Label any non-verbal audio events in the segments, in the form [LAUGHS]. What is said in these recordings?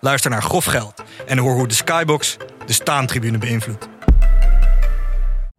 Luister naar Grof Geld en hoor hoe de Skybox de staantribune beïnvloedt.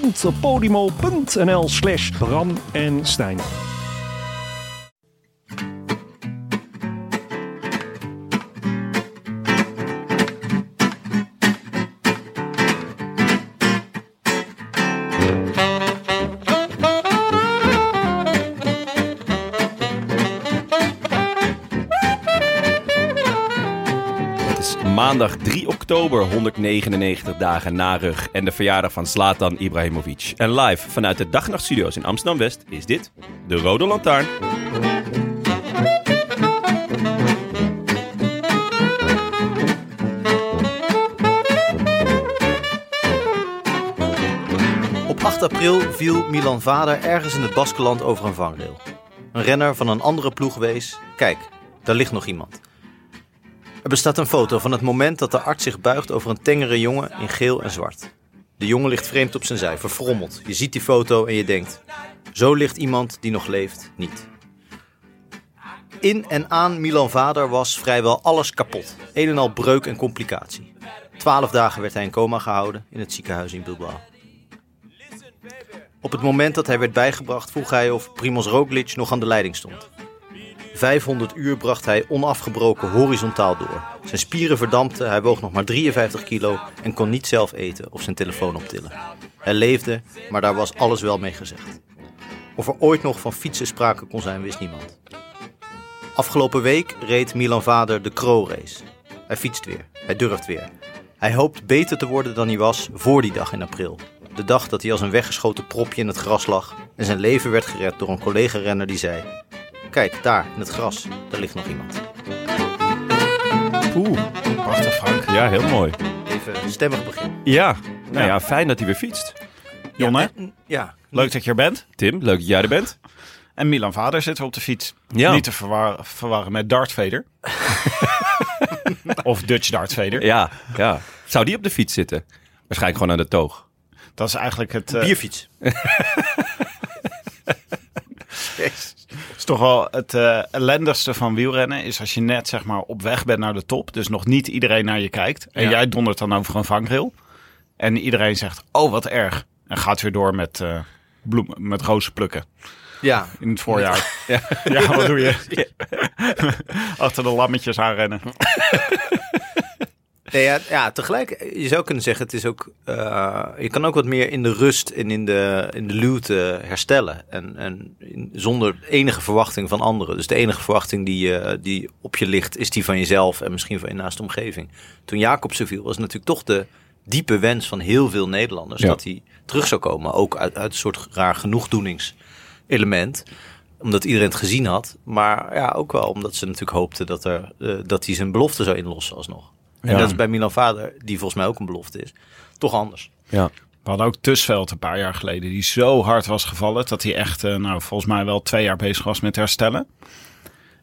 www.podimo.nl slash Bram en Stijn. Maandag 3 oktober, 199 dagen na rug en de verjaardag van Zlatan Ibrahimovic. En live vanuit de Dag en Nacht Studio's in Amsterdam-West is dit de Rode Lantaarn. Op 8 april viel Milan Vader ergens in het Baskeland over een vangrail. Een renner van een andere ploeg wees: Kijk, daar ligt nog iemand. Er bestaat een foto van het moment dat de arts zich buigt over een tengere jongen in geel en zwart. De jongen ligt vreemd op zijn zij, verfrommeld. Je ziet die foto en je denkt: Zo ligt iemand die nog leeft niet. In en aan Milan Vader was vrijwel alles kapot. Een en al breuk en complicatie. Twaalf dagen werd hij in coma gehouden in het ziekenhuis in Bilbao. Op het moment dat hij werd bijgebracht vroeg hij of Primoz Roglic nog aan de leiding stond. 500 uur bracht hij onafgebroken horizontaal door. Zijn spieren verdampten, hij woog nog maar 53 kilo en kon niet zelf eten of zijn telefoon optillen. Hij leefde, maar daar was alles wel mee gezegd. Of er ooit nog van fietsen sprake kon zijn, wist niemand. Afgelopen week reed Milan Vader de Kro-race. Hij fietst weer, hij durft weer. Hij hoopt beter te worden dan hij was voor die dag in april. De dag dat hij als een weggeschoten propje in het gras lag en zijn leven werd gered door een collega-renner die zei: Kijk, daar in het gras, daar ligt nog iemand. Oeh, Prachtig, Frank. ja, heel mooi. Even stemmig begin. Ja, nou ja, fijn dat hij weer fietst. Jonne, Ja, en- ja, leuk dat je er bent. Tim, leuk dat jij er bent. En Milan Vader zit op de fiets. Ja. Niet te verwar- verwarren met Darth Vader. [LAUGHS] of Dutch Darth Vader. Ja, ja. Zou die op de fiets zitten? Waarschijnlijk gewoon aan de toog. Dat is eigenlijk het... eh, bierfiets. [LAUGHS] toch wel het eh, ellendigste van wielrennen. Is als je net zeg maar op weg bent naar de top. Dus nog niet iedereen naar je kijkt. En Ja. jij dondert dan over een vangrail. En iedereen zegt, oh wat erg. En gaat weer door met, eh bloemen, met rozen plukken. Ja, In het voorjaar. [LAUGHS] Ja, ja wat doe je? [LAUGHS] [LAUGHS] Achter de lammetjes aanrennen. Nee, ja, ja, tegelijk, je zou kunnen zeggen, het is ook, eh, je kan ook wat meer in de rust en in de, in de luwte herstellen. En, en in- zonder enige verwachting van anderen. Dus de enige verwachting die, eh, die op je ligt, is die van jezelf en misschien van je naaste omgeving. Toen Jacobsen viel, was natuurlijk toch de diepe wens van heel veel Nederlanders Ja. dat hij terug zou komen. Ook uit, uit een soort raar genoegdoeningselement omdat iedereen het gezien had. Maar ja, ook wel omdat ze natuurlijk hoopten dat, er, eh, dat hij zijn belofte zou inlossen alsnog. En Ja. dat is bij Milan Vader, die volgens mij ook een belofte is, toch anders. Ja. We hadden ook Tusveld een paar jaar geleden, die zo hard was gevallen dat hij echt, eh, nou, volgens mij wel twee jaar bezig was met herstellen.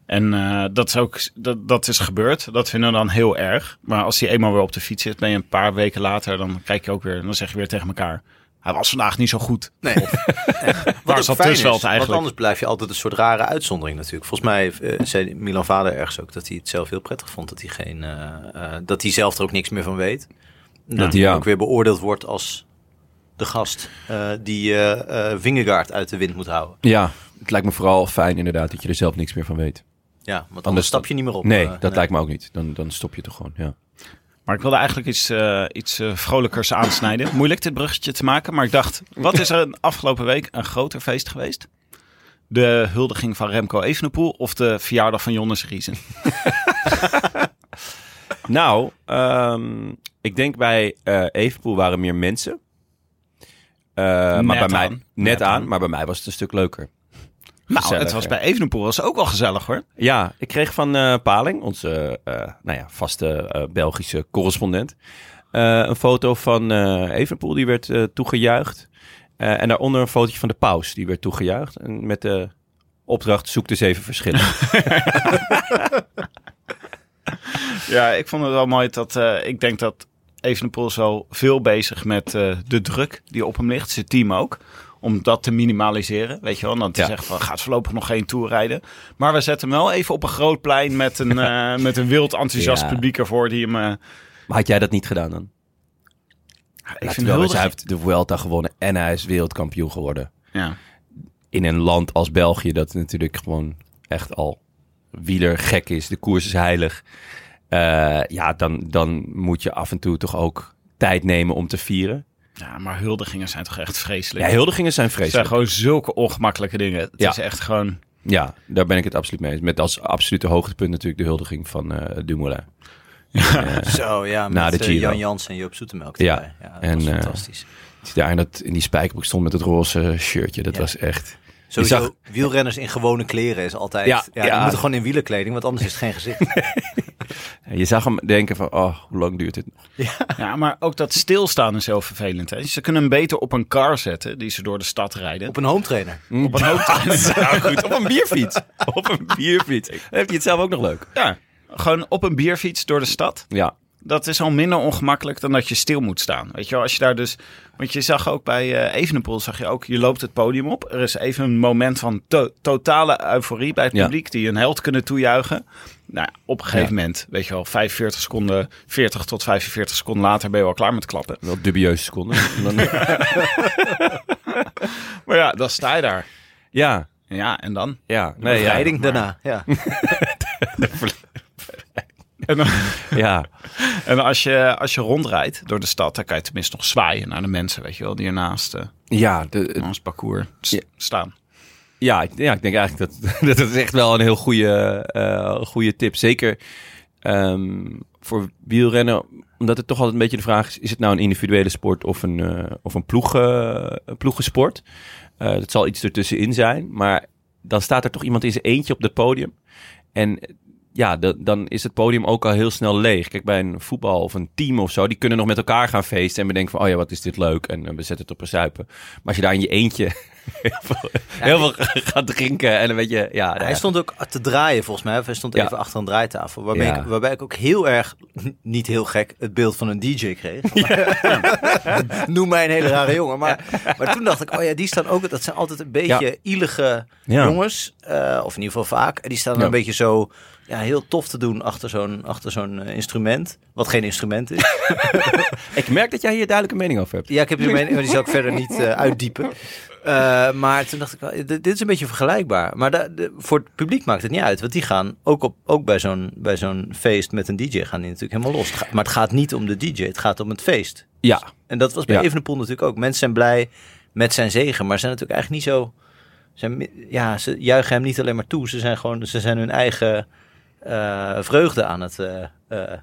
En eh, dat, is ook, dat, dat is gebeurd. Dat vinden we dan heel erg. Maar als hij eenmaal weer op de fiets zit, ben je een paar weken later, dan kijk je ook weer, dan zeg je weer tegen elkaar. Hij was vandaag niet zo goed. Nee. [LAUGHS] Waar zat is, eigenlijk? Want anders blijf je altijd een soort rare uitzondering natuurlijk. Volgens mij eh, zei Milan Vader ergens ook dat hij het zelf heel prettig vond. Dat hij, geen, eh, eh, dat hij zelf er ook niks meer van weet. Dat hij Ja. ook weer beoordeeld wordt als de gast eh, die Vingegaard uit de wind moet houden. ja, het lijkt me vooral fijn inderdaad dat je er zelf niks meer van weet. Ja, want anders Anders stap je niet meer op. Nee, dat lijkt me ook niet. Dan, dan stop je toch gewoon, ja. Maar ik wilde eigenlijk iets, eh, iets eh, vrolijkers aansnijden. Moeilijk dit bruggetje te maken, maar ik dacht, wat is er een afgelopen week een groter feest geweest? De huldiging van Remco Evenepoel of de verjaardag van Jonas Riesen? [LAUGHS] Nou, ehm, ik denk bij eh Evenpoel waren meer mensen. Maar bij mij, net, Net aan, aan. maar bij mij was het een stuk leuker. Nou, het was bij Evenepoel was ook wel gezellig hoor. Ja, ik kreeg van eh, Paling, onze eh, nou ja, vaste eh, Belgische correspondent, een foto van Evenepoel, die werd toegejuicht. En daaronder een fotootje van de paus, die werd toegejuicht. En met de opdracht, zoek dus even verschillen. [LAUGHS] Ja, ik vond het wel mooi dat ik denk dat Evenepoel wel veel bezig met de druk die op hem ligt. Zijn team ook. Om dat te minimaliseren, weet je wel. Dan te Ja. zeggen van, gaat voorlopig nog geen tour rijden. Maar we zetten hem wel even op een groot plein met een, [LAUGHS] eh, met een wild enthousiast Ja. publiek ervoor die hem... eh, maar had jij dat niet gedaan dan? ik vind we wel huldiging- hij heeft de Vuelta gewonnen en hij is wereldkampioen geworden. Ja. in een land als België, dat natuurlijk gewoon echt al wielergek is. De koers is heilig. Eh, ja, dan, dan moet je af en toe toch ook tijd nemen om te vieren. Ja, maar huldigingen zijn toch echt vreselijk. Ja, huldigingen zijn Het zijn vreselijk. gewoon zulke ongemakkelijke dingen. Het Ja. is echt gewoon... Ja, daar ben ik het absoluut mee eens. Met als absolute hoogtepunt natuurlijk de huldiging van eh Dumoulin. [LAUGHS] Zo, ja, Na met de eh, Giro. Jan Jans en Joop Zoetemelk Ja, erbij. Ja, dat en, was eh, fantastisch. Die daar in, dat, in die spijkerbroek stond met het roze shirtje. Dat Ja. was echt... Sowieso, zag- wielrenners in gewone kleren is altijd... Ja, Ja, ja. die moeten gewoon in wielerkleding, want anders is het geen gezicht. [LAUGHS] Je zag hem denken van, oh, hoe lang duurt dit nog? Ja, maar ook dat stilstaan is heel vervelend. Hè? Ze kunnen hem beter op een car zetten die ze door de stad rijden. Op een home trainer. Op een hoofd. [LAUGHS] Nou goed, op een bierfiets. [LAUGHS] op een bierfiets. Dan heb je het zelf ook nog leuk. Ja, gewoon op een bierfiets door de stad. Ja, Dat is al minder ongemakkelijk dan dat je stil moet staan. Weet je wel, als je daar dus... Want je zag ook bij eh Evenepoel, zag je ook, je loopt het podium op. Er is even een moment van to- totale euforie bij het Ja. publiek. Die een held kunnen toejuichen. Nou, op een gegeven Ja. moment, weet je wel, 45 seconden, 40 tot 45 seconden later ben je wel klaar met klappen. wel dubieuze seconden. [LAUGHS] [LAUGHS] Maar ja, dan sta je daar. ja, Ja, en dan? ja. Nee, ja. Rijding daarna, ja. [LAUGHS] En, dan- [LAUGHS] Ja, en als, je, als je rondrijdt door de stad, dan kan je tenminste nog zwaaien naar de mensen, weet je wel, die ernaast eh ja, de, ons parcours Ja. staan. ja, ik, ja, ik denk eigenlijk dat, [LAUGHS] dat het echt wel een heel goede, eh, goede tip. Zeker ehm, voor wielrennen, omdat het toch altijd een beetje de vraag is: is het nou een individuele sport of een, eh, of een, ploeg, een ploegensport? Dat zal iets ertussenin zijn, maar dan staat er toch iemand in zijn eentje op het podium. En ja, da- dan is het podium ook al heel snel leeg. Kijk, bij een voetbal of een team of zo, die kunnen nog met elkaar gaan feesten en bedenken van, oh ja, wat is dit leuk en eh, we zetten het op een zuipen. Maar als je daar in je eentje [LAUGHS] heel veel, heel veel gaat drinken en een beetje, ja, nou Hij ja. stond ook te draaien volgens mij. Hij stond Ja. even achter een draaitafel. Waarbij, ik, waarbij ik ook heel erg, [LAUGHS] niet heel gek, het beeld van een DJ kreeg. [LAUGHS] Noem mij een hele rare jongen. Maar, maar toen dacht ik, oh ja, die staan ook... Dat zijn altijd een beetje ielige jongens. eh, of in ieder geval vaak. En die staan dan een beetje zo... Ja, heel tof te doen achter zo'n achter zo'n eh, instrument. Wat geen instrument is. [LAUGHS] Ik merk dat jij hier duidelijk een mening over hebt. Ja, ik heb mening, maar die zal ik verder niet eh, uitdiepen. Eh, maar toen dacht ik, wel, dit, dit is een beetje vergelijkbaar. Maar da- de- voor het publiek maakt het niet uit. Want die gaan ook, op, ook bij zo'n bij zo'n feest met een DJ gaan die natuurlijk helemaal los. Maar het gaat niet om de DJ, het gaat om het feest. Ja, En dat was bij Ja. Evenepoel natuurlijk ook. Mensen zijn blij met zijn zegen, maar zijn natuurlijk eigenlijk niet zo... Zijn, ja, ze juichen hem niet alleen maar toe. Ze zijn gewoon ze zijn hun eigen eh, vreugde aan het eh, eh,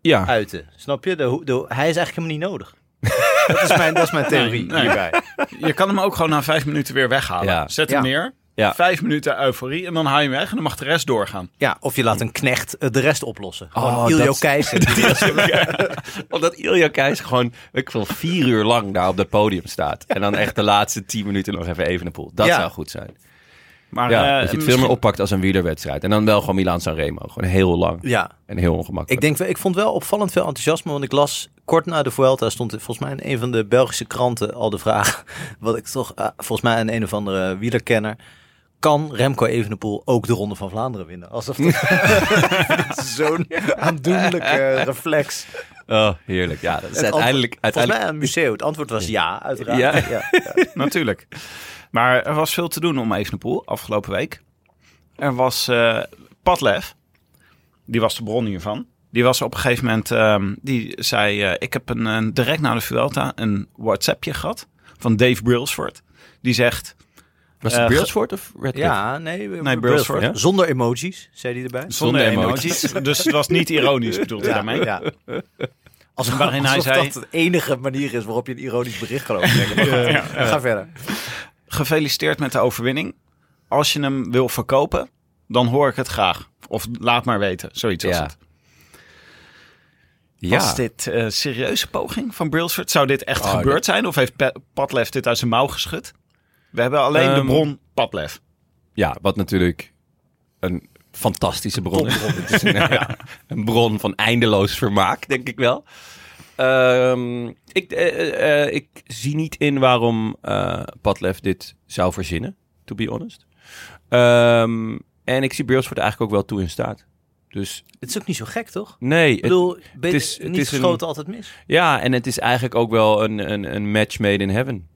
ja. uiten. Snap je? De, hij is eigenlijk helemaal niet nodig. [LAUGHS] dat, is mijn, dat is mijn theorie Nee, nee. hierbij. Je kan hem ook gewoon na vijf minuten weer weghalen. Ja. Zet hem Ja. neer. Ja. Vijf minuten euforie en dan haal je hem weg en dan mag de rest doorgaan. Ja, of je laat een knecht de rest oplossen. Gewoon Oh, Iljo dat- Keizer. [LAUGHS] [LAUGHS] Omdat Ilja Keijs gewoon, ik wil vier uur lang daar op dat podium staat. En dan echt de laatste tien minuten nog even even een poel. Dat Ja. zou goed zijn. Maar Ja, eh, dat je het veel misschien- meer oppakt als een wielerwedstrijd. En dan wel gewoon Milaan Sanremo. Gewoon heel lang ja, en heel ongemakkelijk. ik, denk, wel- ik vond wel opvallend veel enthousiasme. Want ik las kort na de Vuelta stond volgens mij in een van de Belgische kranten al de vraag. [LAUGHS] Wat ik toch, eh, volgens mij een een of andere wielerkenner. Kan Remco Evenepoel ook de Ronde van Vlaanderen winnen? Alsof dat [LAUGHS] zo'n aandoenlijke reflex. Oh, heerlijk. Ja, dat is Het uiteindelijk... antwoord- Volgens uiteindelijk mij een museum. Het antwoord was ja, uiteraard. Ja. ja. [LAUGHS] Natuurlijk. Maar er was veel te doen om Evenepoel afgelopen week. Er was eh Padlef. Die was de bron hiervan. Die was op een gegeven moment, ehm, die zei, eh, ik heb een, een direct na de Vuelta een WhatsAppje gehad van Dave Brailsford. Die zegt, Was Eh, het Brailsford of Redcliffe? Ja, nee, Brailsford, Brailsford. ja? Zonder emojis, zei hij erbij. zonder Zonder emoties, [LAUGHS] dus het was niet ironisch bedoeld hij daarmee. ja. Als, Waarin hij zei- dat de enige manier is waarop je een ironisch bericht kan [LAUGHS] overbrengen. Ga verder. Gefeliciteerd met de overwinning. Als je hem wil verkopen, dan hoor ik het graag. Of laat maar weten, zoiets als Ja. het. Ja. Was dit een serieuze poging van Brailsford? Zou dit echt Oh, gebeurd zijn? Of heeft Padlef dit uit zijn mouw geschud? We hebben alleen de Ehm, bron Padlef. Ja, wat natuurlijk een fantastische bron is een, [LAUGHS] ja, een bron van eindeloos vermaak, denk ik wel. Ehm, ik, eh, eh, eh, ik zie niet in waarom eh Padlef dit zou verzinnen, to be honest. Ehm, en ik zie Brailsford eigenlijk ook wel toe in staat. Dus Het is ook niet zo gek, toch? nee, Ik het- bedoel, het is- het niet is een- geschoten altijd mis. ja, en het is eigenlijk ook wel een, een, een match made in heaven.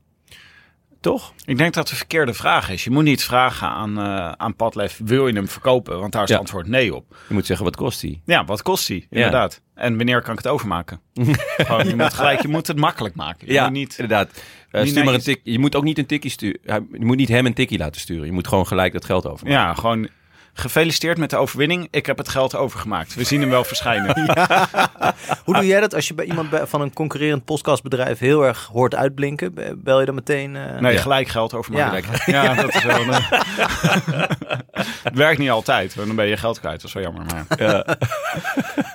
Toch? Ik denk dat de verkeerde vraag is. Je moet niet vragen aan, eh aan Padlef, wil je hem verkopen? Want daar is Ja. het antwoord nee op. Je moet zeggen, wat kost die? Ja, wat kost die? Inderdaad. En wanneer kan ik het overmaken? [LAUGHS] Gewoon, je moet gelijk, je moet het makkelijk maken. Je Ja, moet niet... inderdaad. Eh, stuur maar een tik, je moet ook niet een tikkie sturen. Je moet niet hem een tikkie laten sturen. Je moet gewoon gelijk dat geld over. Ja, gewoon gefeliciteerd met de overwinning. Ik heb het geld overgemaakt. We zien hem wel verschijnen. [LAUGHS] [LAUGHS] Hoe doe jij dat als je bij iemand van een concurrerend podcastbedrijf heel erg hoort uitblinken? Be- Bel je dan meteen? eh, Nee, Ja. gelijk geld overmaken. Ja. Ja, [LAUGHS] dat is wel... een- het werkt niet altijd, want dan ben je geld kwijt. Dat is wel jammer. Maar, Ja.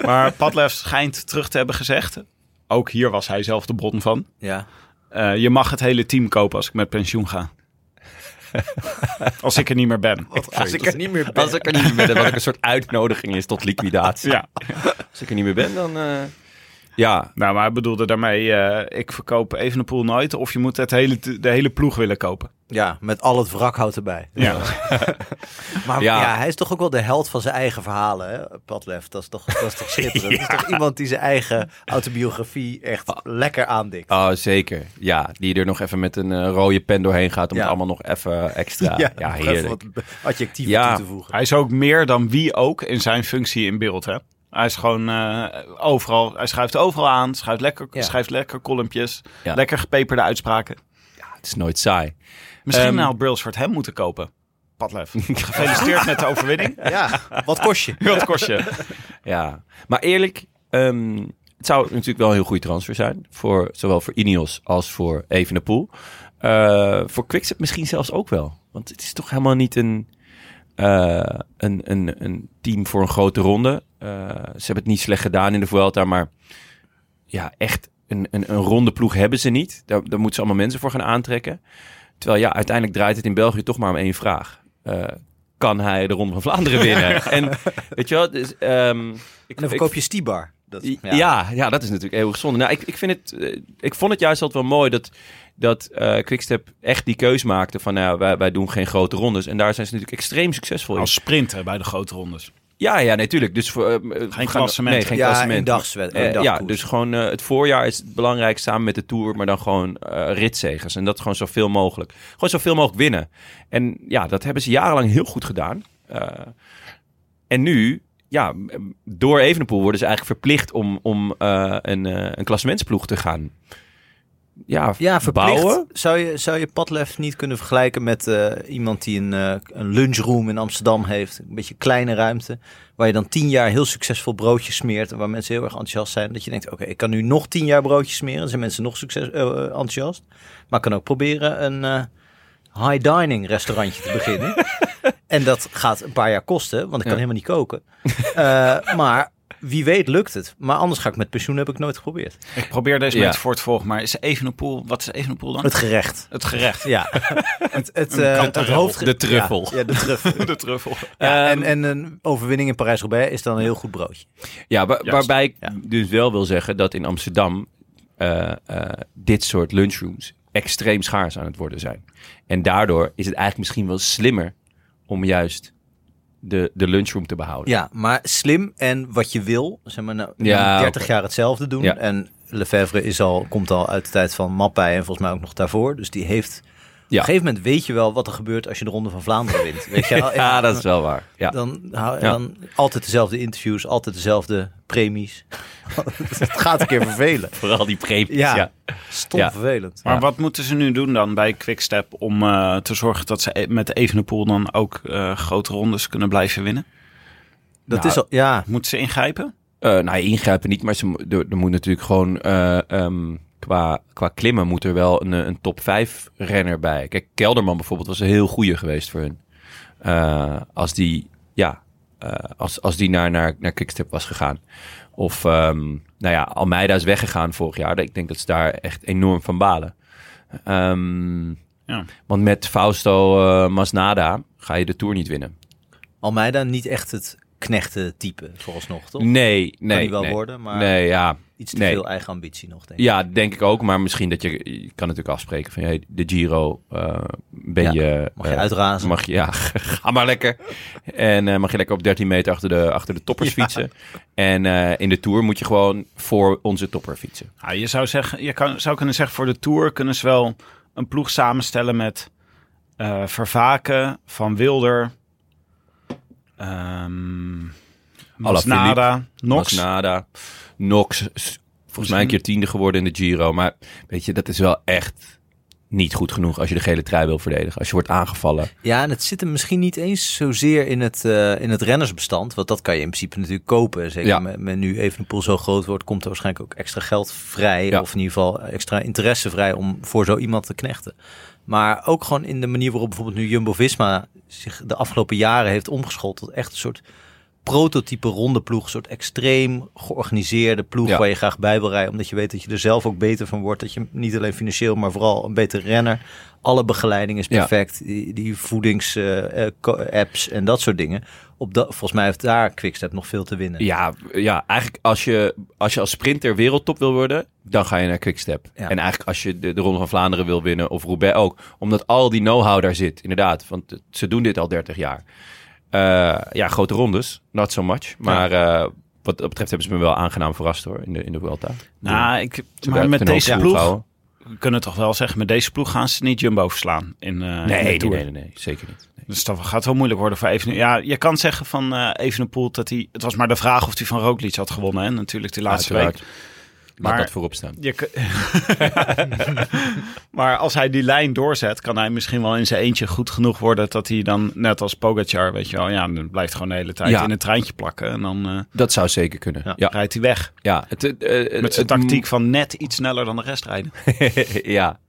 maar Padlef schijnt terug te hebben gezegd... Ook hier was hij zelf de bron van. ja. eh, je mag het hele team kopen als ik met pensioen ga. Als ik er niet meer ben. Als ik er niet meer ben. Als ik er niet meer ben, wat een soort uitnodiging is tot liquidatie. Ja. Als ik er niet meer ben, dan... eh, ja, Nou, maar hij bedoelde daarmee... eh, ik verkoop Evenepoel nooit... of je moet het hele, de hele ploeg willen kopen. Ja, met al het wrakhout erbij. Ja. [LAUGHS] Maar ja. Ja. hij is toch ook wel de held van zijn eigen verhalen, hè? Padlef. Dat is toch, dat is toch schitterend. Dat [LAUGHS] is toch iemand die zijn eigen autobiografie echt lekker aandikt. oh, zeker. Ja, die er nog even met een eh, rode pen doorheen gaat om Ja. het allemaal nog even extra... [LAUGHS] Ja, even heerlijk. wat adjectieven Ja. toe te voegen. Hij is ook meer dan wie ook in zijn functie in beeld. Hè? Hij is gewoon eh, overal. Hij schuift overal aan. Schrijft lekker, Ja. schrijft lekker kolumpjes. Ja. Lekker gepeperde uitspraken. Het is nooit saai. Misschien Ehm, nou Brailsford hem moeten kopen. Padlef. [LAUGHS] Gefeliciteerd met de overwinning. [LAUGHS] Ja, wat kost je? Wat kost je? [LAUGHS] Ja, maar eerlijk, ehm, het zou natuurlijk wel een heel goede transfer zijn. Voor, zowel voor Ineos als voor Evenepoel. Eh voor Quickstep misschien zelfs ook wel. Want het is toch helemaal niet een, eh, een, een, een team voor een grote ronde. Eh, ze hebben het niet slecht gedaan in de Vuelta, maar ja, echt een, een, een ronde ploeg hebben ze niet. Daar, daar moeten ze allemaal mensen voor gaan aantrekken. Terwijl ja, uiteindelijk draait het in België toch maar om één vraag. Eh, kan hij de Ronde van Vlaanderen winnen? [LAUGHS] en weet je wel, dus, ehm, ik, En dan verkoop je Stibar. Dat, ja. Ja, dat is natuurlijk heel gezonde. Nou, ik, ik, vind het, eh, ik vond het juist altijd wel mooi dat, dat eh, Quickstep echt die keus maakte van nou, wij, wij doen geen grote rondes. En daar zijn ze natuurlijk extreem succesvol in. Als sprinter bij de grote rondes. Ja, ja, natuurlijk. Dus voor, eh, gaan- klassement. Nee, geen Ja, klassement. eendag ja, dus gewoon eh, het voorjaar is het belangrijk samen met de Tour, maar dan gewoon eh ritzegers. En dat gewoon zoveel mogelijk. Gewoon zoveel mogelijk winnen. En ja, dat hebben ze jarenlang heel goed gedaan. Eh, en nu, ja, door Evenepoel worden ze eigenlijk verplicht om, om eh, een, eh een klassementsploeg te gaan ja, Ja, verplicht. bouwen. Zou je, zou je Padlef niet kunnen vergelijken met eh, iemand die een, een lunchroom in Amsterdam heeft? Een beetje kleine ruimte. Waar je dan tien jaar heel succesvol broodjes smeert. En waar mensen heel erg enthousiast zijn. Dat je denkt, oké, ik kan nu nog tien jaar broodjes smeren. Dan zijn mensen nog succes, enthousiast. Maar ik kan ook proberen een high dining restaurantje te beginnen. [LAUGHS] en dat gaat een paar jaar kosten, want ik kan Ja. helemaal niet koken. [LAUGHS] Eh, maar wie weet lukt het. Maar anders ga ik met pensioen, heb ik nooit geprobeerd. Ik probeer deze Ja. metafoor te volgen, maar is Evenepoel, wat is Evenepoel dan? Het gerecht. Het gerecht. Ja, [LAUGHS] het, het, eh, het kanterel. hoofd... De truffel. Ja, ja, de truffel. [LAUGHS] De truffel. Ja, Ehm, en, en een overwinning in Parijs-Roubaix is dan een heel goed broodje. Ja, waarbij ik Ja. dus wel wil zeggen dat in Amsterdam eh, eh, dit soort lunchrooms extreem schaars aan het worden zijn. En daardoor is het eigenlijk misschien wel slimmer om juist de, de lunchroom te behouden. Ja, maar slim en wat je wil. Zeg maar, nou, Ja, nou 30 oké. jaar hetzelfde doen. Ja. En Lefebvre is al, komt al uit de tijd van Mappij en volgens mij ook nog daarvoor. Dus die heeft Ja. een gegeven moment weet je wel wat er gebeurt als je de Ronde van Vlaanderen wint. [LAUGHS] Weet je wel? Ja, dat is wel waar. Ja. Dan, hou- dan altijd dezelfde interviews, altijd dezelfde premies. [LAUGHS] het gaat een keer vervelen. [LAUGHS] Vooral die premies. Ja. Ja. Stom Ja. vervelend. Maar Ja. wat moeten ze nu doen dan bij Quickstep om eh, te zorgen dat ze e- met Evenepoel dan ook eh, grote rondes kunnen blijven winnen? Dat Nou, is al, ja, Moeten ze ingrijpen? Eh, nou, ingrijpen niet, maar ze, er, er moet natuurlijk gewoon eh, ehm, qua, qua klimmen moet er wel een, een top 5 renner bij. Kijk, Kelderman bijvoorbeeld was een heel goede geweest voor hun. Eh, als die, ja, eh, als, als die naar, naar, naar Quickstep was gegaan. Of, ehm, nou ja, Almeida is weggegaan vorig jaar. Ik denk dat ze daar echt enorm van balen. Ehm, Ja. Want met Fausto eh, Masnada ga je de Tour niet winnen. Almeida niet echt het knechten type vooralsnog, toch? Nee, nee. hij wel nee. worden, maar- Nee, ja. Iets te Nee. veel eigen ambitie nog, denk ik. Ja, denk ik ook. Maar misschien dat je, je kan natuurlijk afspreken van hey, de Giro eh, ben Ja, je. mag je eh, uitrazen. Mag je, ja, [LAUGHS] ga maar lekker. En eh, mag je lekker op 13 meter achter de, achter de toppers [LAUGHS] Ja. fietsen. En eh, in de Tour moet je gewoon voor onze topper fietsen. Ja, je zou, zeggen, je kan, zou kunnen zeggen voor de Tour kunnen ze wel een ploeg samenstellen met eh, Vervaken, Van Wilder, ehm Masnada, Nox. Masnada, Nox. Volgens mij een keer tiende geworden in de Giro. Maar weet je, dat is wel echt niet goed genoeg als je de gele trui wil verdedigen. Als je wordt aangevallen. Ja, en het zit hem misschien niet eens zozeer in het, eh, in het rennersbestand. Want dat kan je in principe natuurlijk kopen. Zeker Ja. met, met nu Evenepoel zo groot wordt, komt er waarschijnlijk ook extra geld vrij. Ja. Of in ieder geval extra interesse vrij om voor zo iemand te knechten. Maar ook gewoon in de manier waarop bijvoorbeeld nu Jumbo-Visma zich de afgelopen jaren heeft omgeschoold tot echt een soort prototype ronde ploeg. Een soort extreem georganiseerde ploeg Ja. waar je graag bij wil rijden. Omdat je weet dat je er zelf ook beter van wordt. Dat je niet alleen financieel, maar vooral een betere renner. Alle begeleiding is Ja. perfect. Die, die voedingsapps en dat soort dingen. Op dat, volgens mij heeft daar Quickstep nog veel te winnen. Ja, ja eigenlijk als je, als je als sprinter wereldtop wil worden, dan ga je naar Quickstep. Ja. En eigenlijk als je de, de Ronde van Vlaanderen wil winnen, of Roubaix ook. Omdat al die know-how daar zit, inderdaad. Want ze doen dit al 30 jaar. Eh, ja, grote rondes, not so much. Maar eh, wat dat betreft hebben ze me wel aangenaam verrast hoor, in de, in de Vuelta. Nou, ik, maar met deze ploeg. We kunnen toch wel zeggen, met deze ploeg gaan ze niet Jumbo verslaan in, in Nee, nee, nee, nee, nee, zeker niet. Nee. Dus dat gaat wel moeilijk worden voor Evenepoel. Ja, je kan zeggen van eh Evenepoel dat hij... Het was maar de vraag of hij van Roglic had gewonnen, hè? Natuurlijk de laatste Uiteraard. week. Laat Maar- dat voorop staan. Je [LAUGHS] maar als hij die lijn doorzet, kan hij misschien wel in zijn eentje goed genoeg worden dat hij dan, net als Pogacar, weet je wel, ja, dan blijft gewoon de hele tijd Ja. in een treintje plakken en dan eh, Dat zou zeker kunnen. Ja, ja. rijdt hij weg. het, eh, eh, Met zijn het- tactiek van net iets sneller dan de rest rijden. [LAUGHS] ja,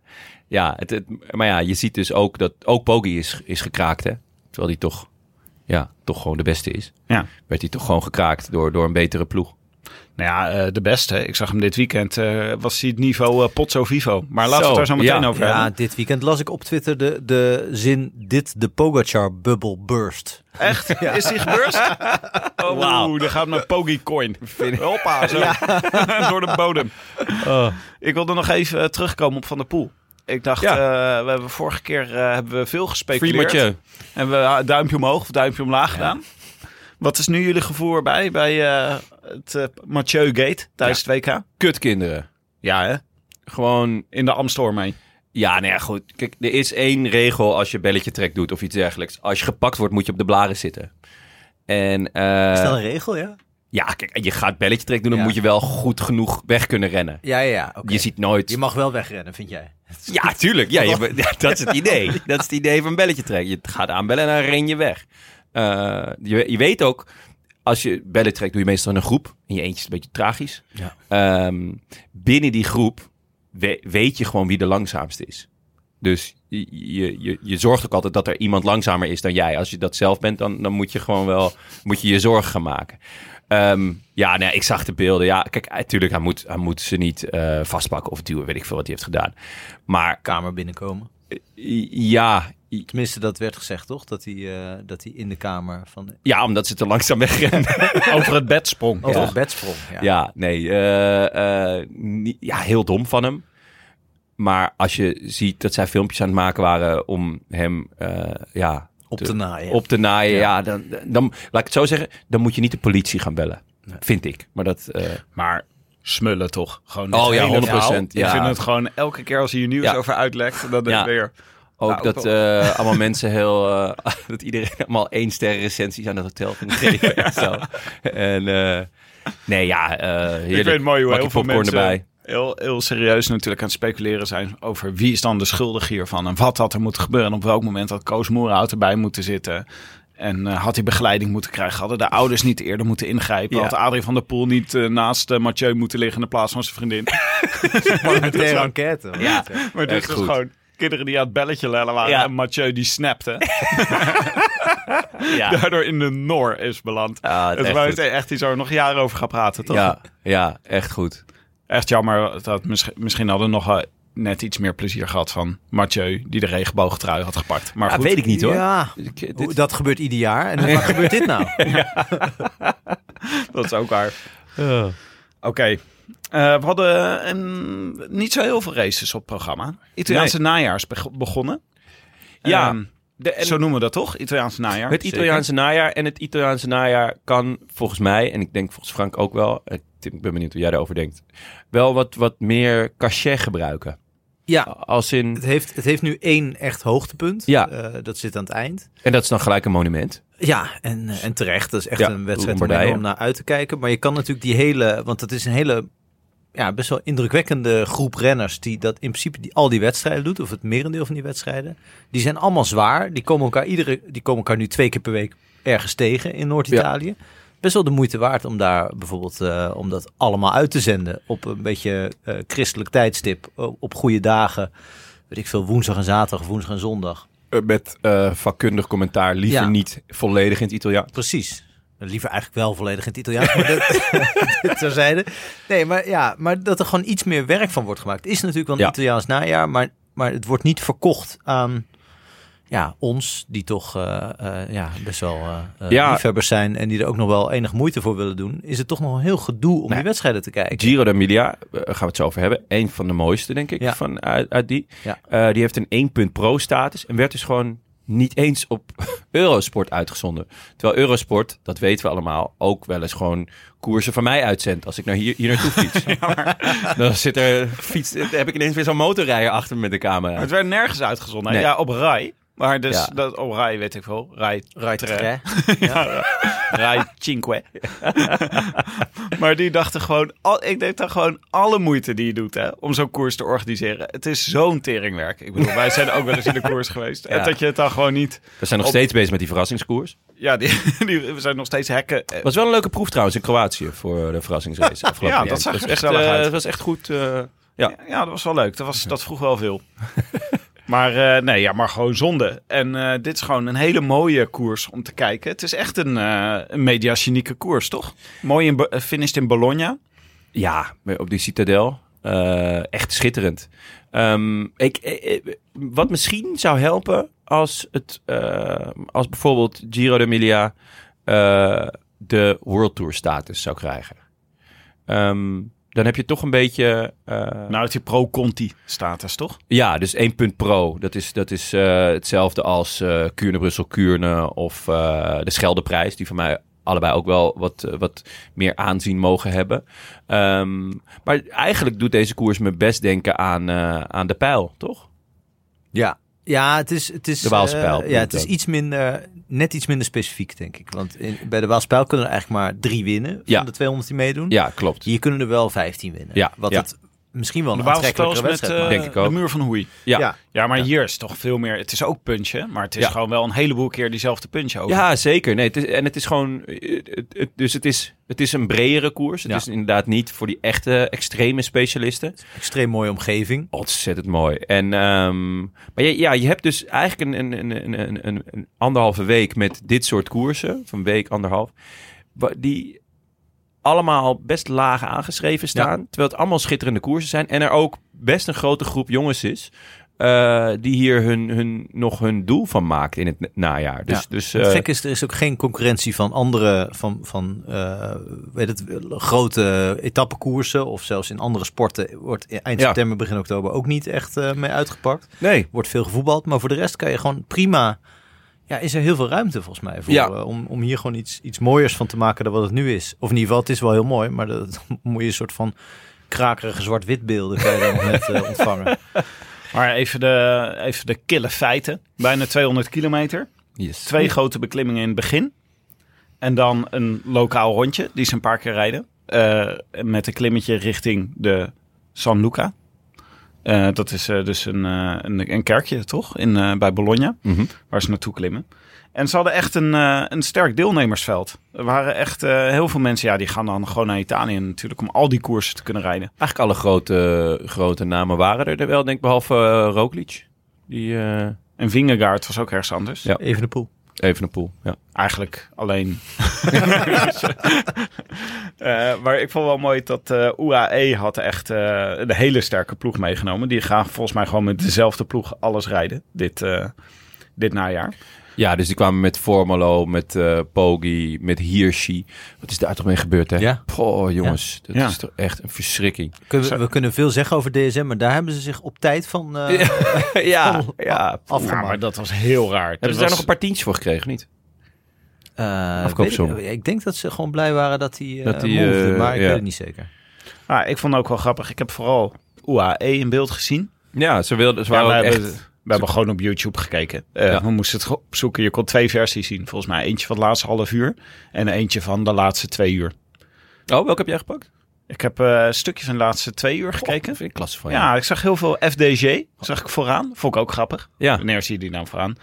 ja het, het- maar ja, je ziet dus ook dat ook Poggi is, is gekraakt, hè? Terwijl hij toch, ja, toch gewoon de beste is. Ja. Werd hij toch gewoon gekraakt door, door een betere ploeg. Nou ja, eh, de beste. Ik zag hem dit weekend, eh, was hij het niveau eh, Potso Vivo. Maar laten we het daar zo meteen ja. over Ja, hebben. dit weekend las ik op Twitter de, de zin dit de Pogacar bubble burst. Echt? [LAUGHS] Is die gebeurd? [LAUGHS] Oh, Wauw. daar gaat mijn Pogi coin. Hoppa, zo. [LAUGHS] Door de bodem. Ik wilde nog even terugkomen op Van der Poel. Ik dacht, Ja. eh, we hebben vorige keer eh, hebben we veel gespeculeerd. Free En we uh, duimpje omhoog of duimpje omlaag gedaan. Wat is nu jullie gevoel erbij bij eh, het eh, Mathieu Gate tijdens het WK? Kutkinderen. Ja, hè? Gewoon, In de Amstel mee. ja, nou ja, goed. Kijk, er is één regel als je belletje trek doet of iets dergelijks. Als je gepakt wordt, moet je op de blaren zitten. En, eh, Is dat een regel, ja? ja, kijk, je gaat belletje trek doen, dan Ja. moet je wel goed genoeg weg kunnen rennen. Ja, ja, ja. oké. Je ziet nooit... Je mag wel wegrennen, vind jij? [LAUGHS] Ja, tuurlijk. Ja, je, [LAUGHS] ja, dat is het idee. Dat is het idee van belletje trekken. Je gaat aanbellen en dan ren je weg. Eh, je, je weet ook, als je bellen trekt, doe je meestal in een groep. In je eentje is het een beetje tragisch. Ja. Ehm, binnen die groep we- weet je gewoon wie de langzaamste is. Dus je, je, je, zorgt ook altijd dat er iemand langzamer is dan jij. Als je dat zelf bent, dan, dan moet je gewoon wel moet je, je zorgen gaan maken. Ehm, ja, nee, ik zag de beelden. Ja, kijk, natuurlijk, hij moet, hij moet ze niet eh, vastpakken of duwen. Weet ik veel wat hij heeft gedaan. Maar Kamer binnenkomen. ja, Tenminste, dat werd gezegd, toch? Dat hij, eh, dat hij in de kamer van... ja, omdat ze te langzaam wegrennen. [LAUGHS] Over het bed sprong. Over Ja. het bed sprong. Ja. ja, nee. eh, eh, niet- ja, heel dom van hem. Maar als je ziet dat zij filmpjes aan het maken waren om hem eh, ja, Op te naaien. op te naaien, Ja. ja. dan, dan, laat ik het zo zeggen, dan moet je niet de politie gaan bellen. Vind ik. Maar dat, eh, Maar smullen toch? Gewoon Oh ja, hele 100%, verhaal. ja. Ik vind het gewoon elke keer als hij hier nieuws Ja. over uitlekt, dan Ja. weer... Ook Nou, dat eh, allemaal mensen heel... eh, [LAUGHS] dat iedereen allemaal één sterren recensies aan dat hotel ging geven en zo. En eh, nee, ja, eh heerlijk. Ik vind het mooi hoe Bakje heel veel popcorn mensen erbij. Heel, heel serieus natuurlijk aan het speculeren zijn over wie is dan de schuldige hiervan. En wat had er moeten gebeuren. En op welk moment had Koos Moerhout erbij moeten zitten. En eh, had hij begeleiding moeten krijgen? Hadden de ouders niet eerder moeten ingrijpen? Ja. Had Adrie van der Poel niet naast eh, Mathieu moeten liggen in de plaats van zijn vriendin? [LAUGHS] Parlementaire [LAUGHS] enquête. Ja, Maar dit Echt is gewoon kinderen die aan het belletje lellen waren. Ja. En Mathieu die snapte. [LAUGHS] ja. Daardoor in de Noor is beland. Ja, Het is echt echt iets waar we nog jaren over gaan praten, toch? Ja, ja, echt goed. Echt jammer dat misschien, misschien hadden we nog net iets meer plezier gehad van Mathieu, die de regenboogtrui had gepakt. Maar Ja, goed, weet ik niet hoor. Ja, Ik- dit- hoe- dat gebeurt ieder jaar. En vaak [LAUGHS] gebeurt dit nou? [LAUGHS] dat is ook waar. Oké. Eh, we hadden een, niet zo heel veel races op het programma. Italiaanse najaar is beg- begonnen. Ja, Ehm, de- en- zo noemen we dat toch? Italiaanse najaar. Het Zeker. Italiaanse najaar. En het Italiaanse najaar kan volgens mij, en ik denk volgens Frank ook wel, ik ik ben benieuwd hoe jij daarover denkt, wel wat, wat meer cachet gebruiken. Ja, Als in, het heeft, het heeft nu één echt hoogtepunt. Ja. Eh, dat zit aan het eind. en dat is dan gelijk een monument. Ja, en, eh, en terecht. Dat is echt Ja, een wedstrijd om enorm naar uit te kijken. Maar je kan natuurlijk die hele... Want het is een hele... Ja, best wel indrukwekkende groep renners die dat in principe die, al die wedstrijden doet, of het merendeel van die wedstrijden. Die zijn allemaal zwaar. Die komen elkaar iedere, die komen elkaar nu twee keer per week ergens tegen in Noord-Italië. Best wel de moeite waard om daar bijvoorbeeld eh, om dat allemaal uit te zenden op een beetje eh, christelijk tijdstip, o- op goede dagen. Weet ik veel, woensdag en zaterdag, woensdag en zondag. Eh, Met eh, vakkundig commentaar, liever Ja. niet volledig in het Italiaans. Precies. Liever eigenlijk wel volledig in het Italiaans, maar dit [LAUGHS] terzijde. Nee, maar ja, maar dat er gewoon iets meer werk van wordt gemaakt. Is natuurlijk wel een Ja. Italiaans najaar, maar, maar het wordt niet verkocht aan ja, ons, die toch eh, eh, ja, best wel eh, eh, Ja. liefhebbers zijn en die er ook nog wel enig moeite voor willen doen. Is het toch nog een heel gedoe om Nee. die wedstrijden te kijken? Giro d'Emilia, eh, gaan we het zo over hebben. Een van de mooiste, denk ik, Ja. van, uit, uit die. Ja. Eh, die heeft een 1 punt pro status en werd dus gewoon niet eens op [LAUGHS] Eurosport uitgezonden. Terwijl Eurosport, dat weten we allemaal, ook wel eens gewoon koersen van mij uitzendt als ik naar hier, hier naartoe fiets. [LAUGHS] Dan zit er, fiets, heb ik ineens weer zo'n motorrijder achter me met de camera. Het werd nergens uitgezonden. Nee. Ja, op Rai. Maar dus Ja. dat, op Rai weet ik wel. Rai, Rai, Tre. [LAUGHS] [LAUGHS] Rai Cinque. [LAUGHS] maar die dachten gewoon, al, ik denk dan gewoon alle moeite die je doet hè, om zo'n koers te organiseren. Het is zo'n teringwerk. Ik bedoel, wij zijn ook wel eens in de koers geweest. En Ja. dat je het dan gewoon niet... We zijn nog Op- steeds bezig met die verrassingskoers. Ja, die, die, we zijn nog steeds hekken. Eh, was wel een leuke proef trouwens in Kroatië voor de verrassingsrace. afgelopen Ja, dat zag er was echt, gezellig eh, uit. Het was echt goed. eh, ja. Ja, dat was wel leuk. Dat, was, dat vroeg wel veel. Maar eh, nee, ja, maar gewoon zonde. En eh, dit is gewoon een hele mooie koers om te kijken. Het is echt een, eh een mediagenieke koers, toch? Mooi in, finished in Bologna. Ja, op die citadel. Echt schitterend. Ehm, ik, wat misschien zou helpen als, het, als bijvoorbeeld Giro d'Emilia de World Tour status zou krijgen. Ehm, dan heb je toch een beetje... eh, Nou, het die pro-Conti status, toch? Ja, dus 1 punt pro. Dat is, dat is eh, hetzelfde als eh Kuurne, Brussel, Kuurne of eh, de Scheldeprijs. Die van mij allebei ook wel wat, eh, wat meer aanzien mogen hebben. Ehm, maar eigenlijk doet deze koers me best denken aan, eh, aan de pijl, toch? Ja. Ja, het is, het is, De Waalspijl, eh, ja, het is iets minder, net iets minder specifiek, denk ik. Want in, bij de Waalspijl kunnen er eigenlijk maar drie winnen Ja. van de 200 die meedoen. Ja, klopt. Hier kunnen er wel 15 winnen. Ja, Wat ja. het misschien wel een De aantrekkelijkere met wedstrijd eh. Denk ik ook. de muur van Hoei. Ja. Ja. Ja, maar hier is toch veel meer... Het is ook punchen, maar het is Ja. gewoon wel een heleboel keer diezelfde punch ook. Ja, zeker. Nee, het is, en het is gewoon. eh, Het, het- dus het is, het is een bredere koers. Het Ja. is inderdaad niet voor die echte extreme specialisten. Extreem mooie omgeving. Ontzettend mooi. En, ehm, maar ja, ja, je hebt dus eigenlijk een, een, een, een, een, een anderhalve week met dit soort koersen. Van week, anderhalf. Die allemaal best laag aangeschreven staan. Terwijl het allemaal schitterende koersen zijn. En er ook best een grote groep jongens is. eh, die hier hun, hun, nog hun doel van maakt in het na- najaar. Dus, Ja. dus Het eh, gek is, er is ook geen concurrentie van andere, van, van eh, weet het, grote etappekoersen. Of zelfs in andere sporten wordt eind Ja. september, begin oktober ook niet echt mee uitgepakt. nee. Wordt veel gevoetbald. Maar voor de rest kan je gewoon prima... Ja, is er heel veel ruimte volgens mij voor, Ja. eh, om, om hier gewoon iets, iets mooiers van te maken dan wat het nu is. Of in ieder geval, het is wel heel mooi, maar dat [LAUGHS] moet je een soort van krakerige zwart-wit beelden kan je dan nog net eh, [LAUGHS] ontvangen. Maar even de, even de kille feiten. Bijna 200 kilometer. Yes. Twee grote beklimmingen in het begin. En dan een lokaal rondje, die ze een paar keer rijden. Eh, met een klimmetje richting de San Luca. Eh, dat is eh, dus een, eh, een, een kerkje, toch? In, eh, bij Bologna, Mhm. waar ze naartoe klimmen. En ze hadden echt een, eh, een sterk deelnemersveld. Er waren echt eh, heel veel mensen, ja, die gaan dan gewoon naar Italië natuurlijk om al die koersen te kunnen rijden. Eigenlijk alle grote, grote namen waren er, er wel, denk ik, behalve uh, Roglic. Die eh En Vingegaard was ook ergens anders. Ja. Even de poel. Even een poel. Ja. Eigenlijk alleen. [LAUGHS] Eh, maar ik vond wel mooi dat eh, UAE had echt eh een hele sterke ploeg meegenomen. Die gaan volgens mij gewoon met dezelfde ploeg alles rijden dit, dit najaar. Ja, dus die kwamen met Formolo, met eh Poggi, met Hirschi. Wat is daar toch mee gebeurd, hè? Ja. Poh, jongens. Dat Ja. is toch echt een verschrikking. Kunnen we, we kunnen veel zeggen over DSM, maar daar hebben ze zich op tijd van eh, ja, [LAUGHS] ja. afgemaakt. Ja, maar dat was heel raar. Hebben Dat ze daar nog een paar tientjes voor gekregen, niet? Eh, Afkoopsom. ik, ik denk dat ze gewoon blij waren dat hij Dat dat hij, eh, maar ik ja. weet het niet zeker. Ah, ik vond het ook wel grappig. Ik heb vooral UAE in beeld gezien. Ja, ze, wilden, ze waren we, ook hebben, echt... we hebben gewoon op YouTube gekeken. Eh, Ja. We moesten het opzoeken. Je kon twee versies zien. Volgens mij eentje van het laatste half uur. En eentje van de laatste twee uur. Oh, welke heb jij gepakt? Ik heb eh stukjes van de laatste twee uur gekeken. Vind ik klasse van je. Ja, ik zag heel veel FDG. Zag ik vooraan. Vond ik ook grappig. Ja. Wanneer zie je die nou vooraan?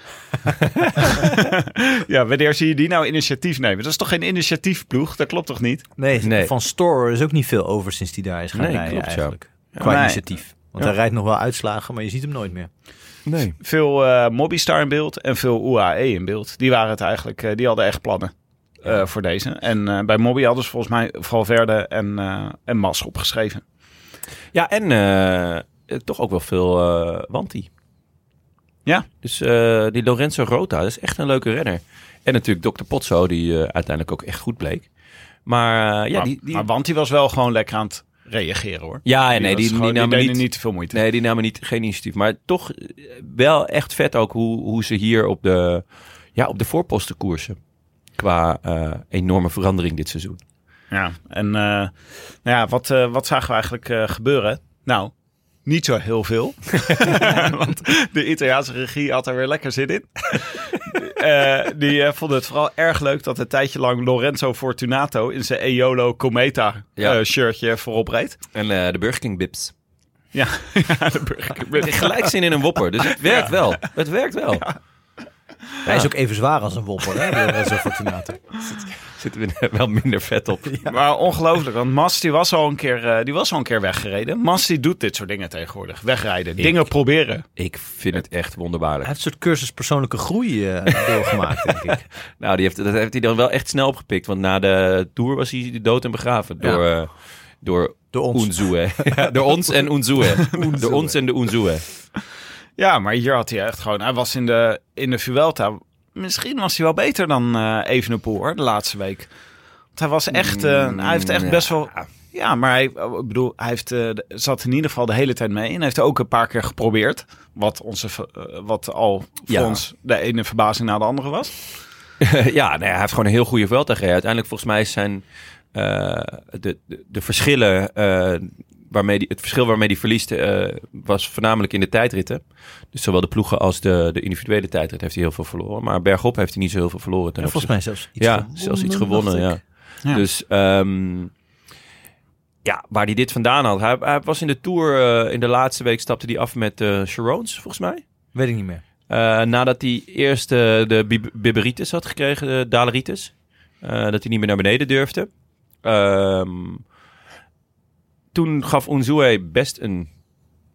[LAUGHS] [LAUGHS] ja, wanneer zie je die nou initiatief nemen? Dat is toch geen initiatiefploeg? Dat klopt toch niet? Nee, Nee. van Store is ook niet veel over sinds hij daar is gaan Nee, rijden klopt, ja. eigenlijk. Qua Nee. initiatief. Want Ja. hij rijdt nog wel uitslagen, maar je ziet hem nooit meer. Nee. Veel eh Mobbystar in beeld en veel UAE in beeld. Die waren het eigenlijk. eh, die hadden echt plannen eh, voor deze. En eh, bij Mobby hadden ze volgens mij Valverde en, eh en Mas opgeschreven. Ja, en eh, toch ook wel veel eh Wanti. Ja. Dus eh, die Lorenzo Rota, dat is echt een leuke renner. En natuurlijk Dr. Potso, die eh, uiteindelijk ook echt goed bleek. Maar eh, ja, maar, die, die, maar Wanti was wel gewoon lekker aan het reageren hoor. ja nee, die, was die, gewoon- namen deden niet, niet te veel moeite. Nee, die namen niet, geen initiatief. Maar toch eh, wel echt vet ook hoe, hoe ze hier op de, ja, op de voorposten koersen. Qua eh, enorme verandering dit seizoen. Ja, en eh, nou ja, wat, wat zagen we eigenlijk eh, gebeuren? Nou, niet zo heel veel. [LAUGHS] Want de Italiaanse regie had er weer lekker zin in. [LAUGHS] Eh, die eh, vonden het vooral erg leuk dat een tijdje lang Lorenzo Fortunato in zijn Eolo Cometa Ja. eh, shirtje voorop reed. En eh, de Burger King Bips. Ja, [LAUGHS] ja de burger. Gelijk zin in een wopper. Dus het werkt wel. Het werkt wel. Hij is ook even zwaar als een wopper, hè? Lorenzo Fortunato. Zitten we er wel minder vet op. Maar ongelooflijk, want Mas die was, al een keer, eh, die was al een keer weggereden. Mas die doet dit soort dingen tegenwoordig. Wegrijden, dingen proberen. Ik vind het echt Hij wonderbaarlijk. heeft een soort cursus persoonlijke groei eh, [LAUGHS] doorgemaakt, denk ik. Nou, die heeft, dat heeft hij dan wel echt snel opgepikt. Want na de Tour was hij dood en begraven. Door, eh, door Door ons. Unzue. [LAUGHS] Ja, door ons en Unzue. door ons en de Unzue. Ja, maar hier had hij echt gewoon... Hij was in de, in de Vuelta... Misschien was hij wel beter dan eh Evenepoel, hoor, de laatste week. Want hij was echt... eh, hij heeft echt ja. best wel... Ja, maar hij, ik bedoel, hij heeft, eh, zat in ieder geval de hele tijd mee. En heeft ook een paar keer geprobeerd. Wat, onze, wat al voor Ja. ons de ene verbazing na de andere was. [LAUGHS] ja, hij heeft gewoon een heel goede Vuelta gereden. Uiteindelijk volgens mij zijn de, de, de verschillen... waarmee die, het verschil waarmee hij verliest eh, was voornamelijk in de tijdritten. Dus zowel de ploegen als de, de individuele tijdrit heeft hij heel veel verloren. Maar bergop heeft hij niet zo heel veel verloren. ten En volgens mij zelfs iets ja, gewonnen, zelfs iets gewonnen, ja. Ja. Dus ehm, ja, waar hij dit vandaan had. Hij, hij was in de Tour, eh, in de laatste week stapte hij af met eh Charons, volgens mij. Weet ik niet meer. Nadat hij eerst de bib- Biberitis had gekregen, de Daleritis. Dat hij niet meer naar beneden durfde. Ehm, toen gaf Unzue best een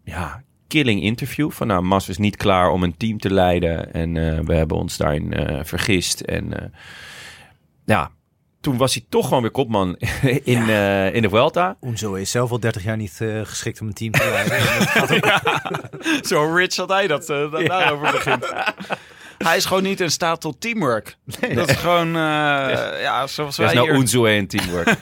ja, killing interview. Van nou, Mas is niet klaar om een team te leiden. En eh, we hebben ons daarin eh, vergist. En eh, ja, toen was hij toch gewoon weer kopman [LAUGHS] in, in de Vuelta. Unzo is zelf al 30 jaar niet geschikt om een team te [LAUGHS] leiden. [LAUGHS] Zo rich dat hij dat, dat daarover begint. Hij is gewoon niet in staat tot teamwork. Dat is gewoon, eh, ja, zoals [LAUGHS] Dat wij is nou hier... Unzue en teamwork.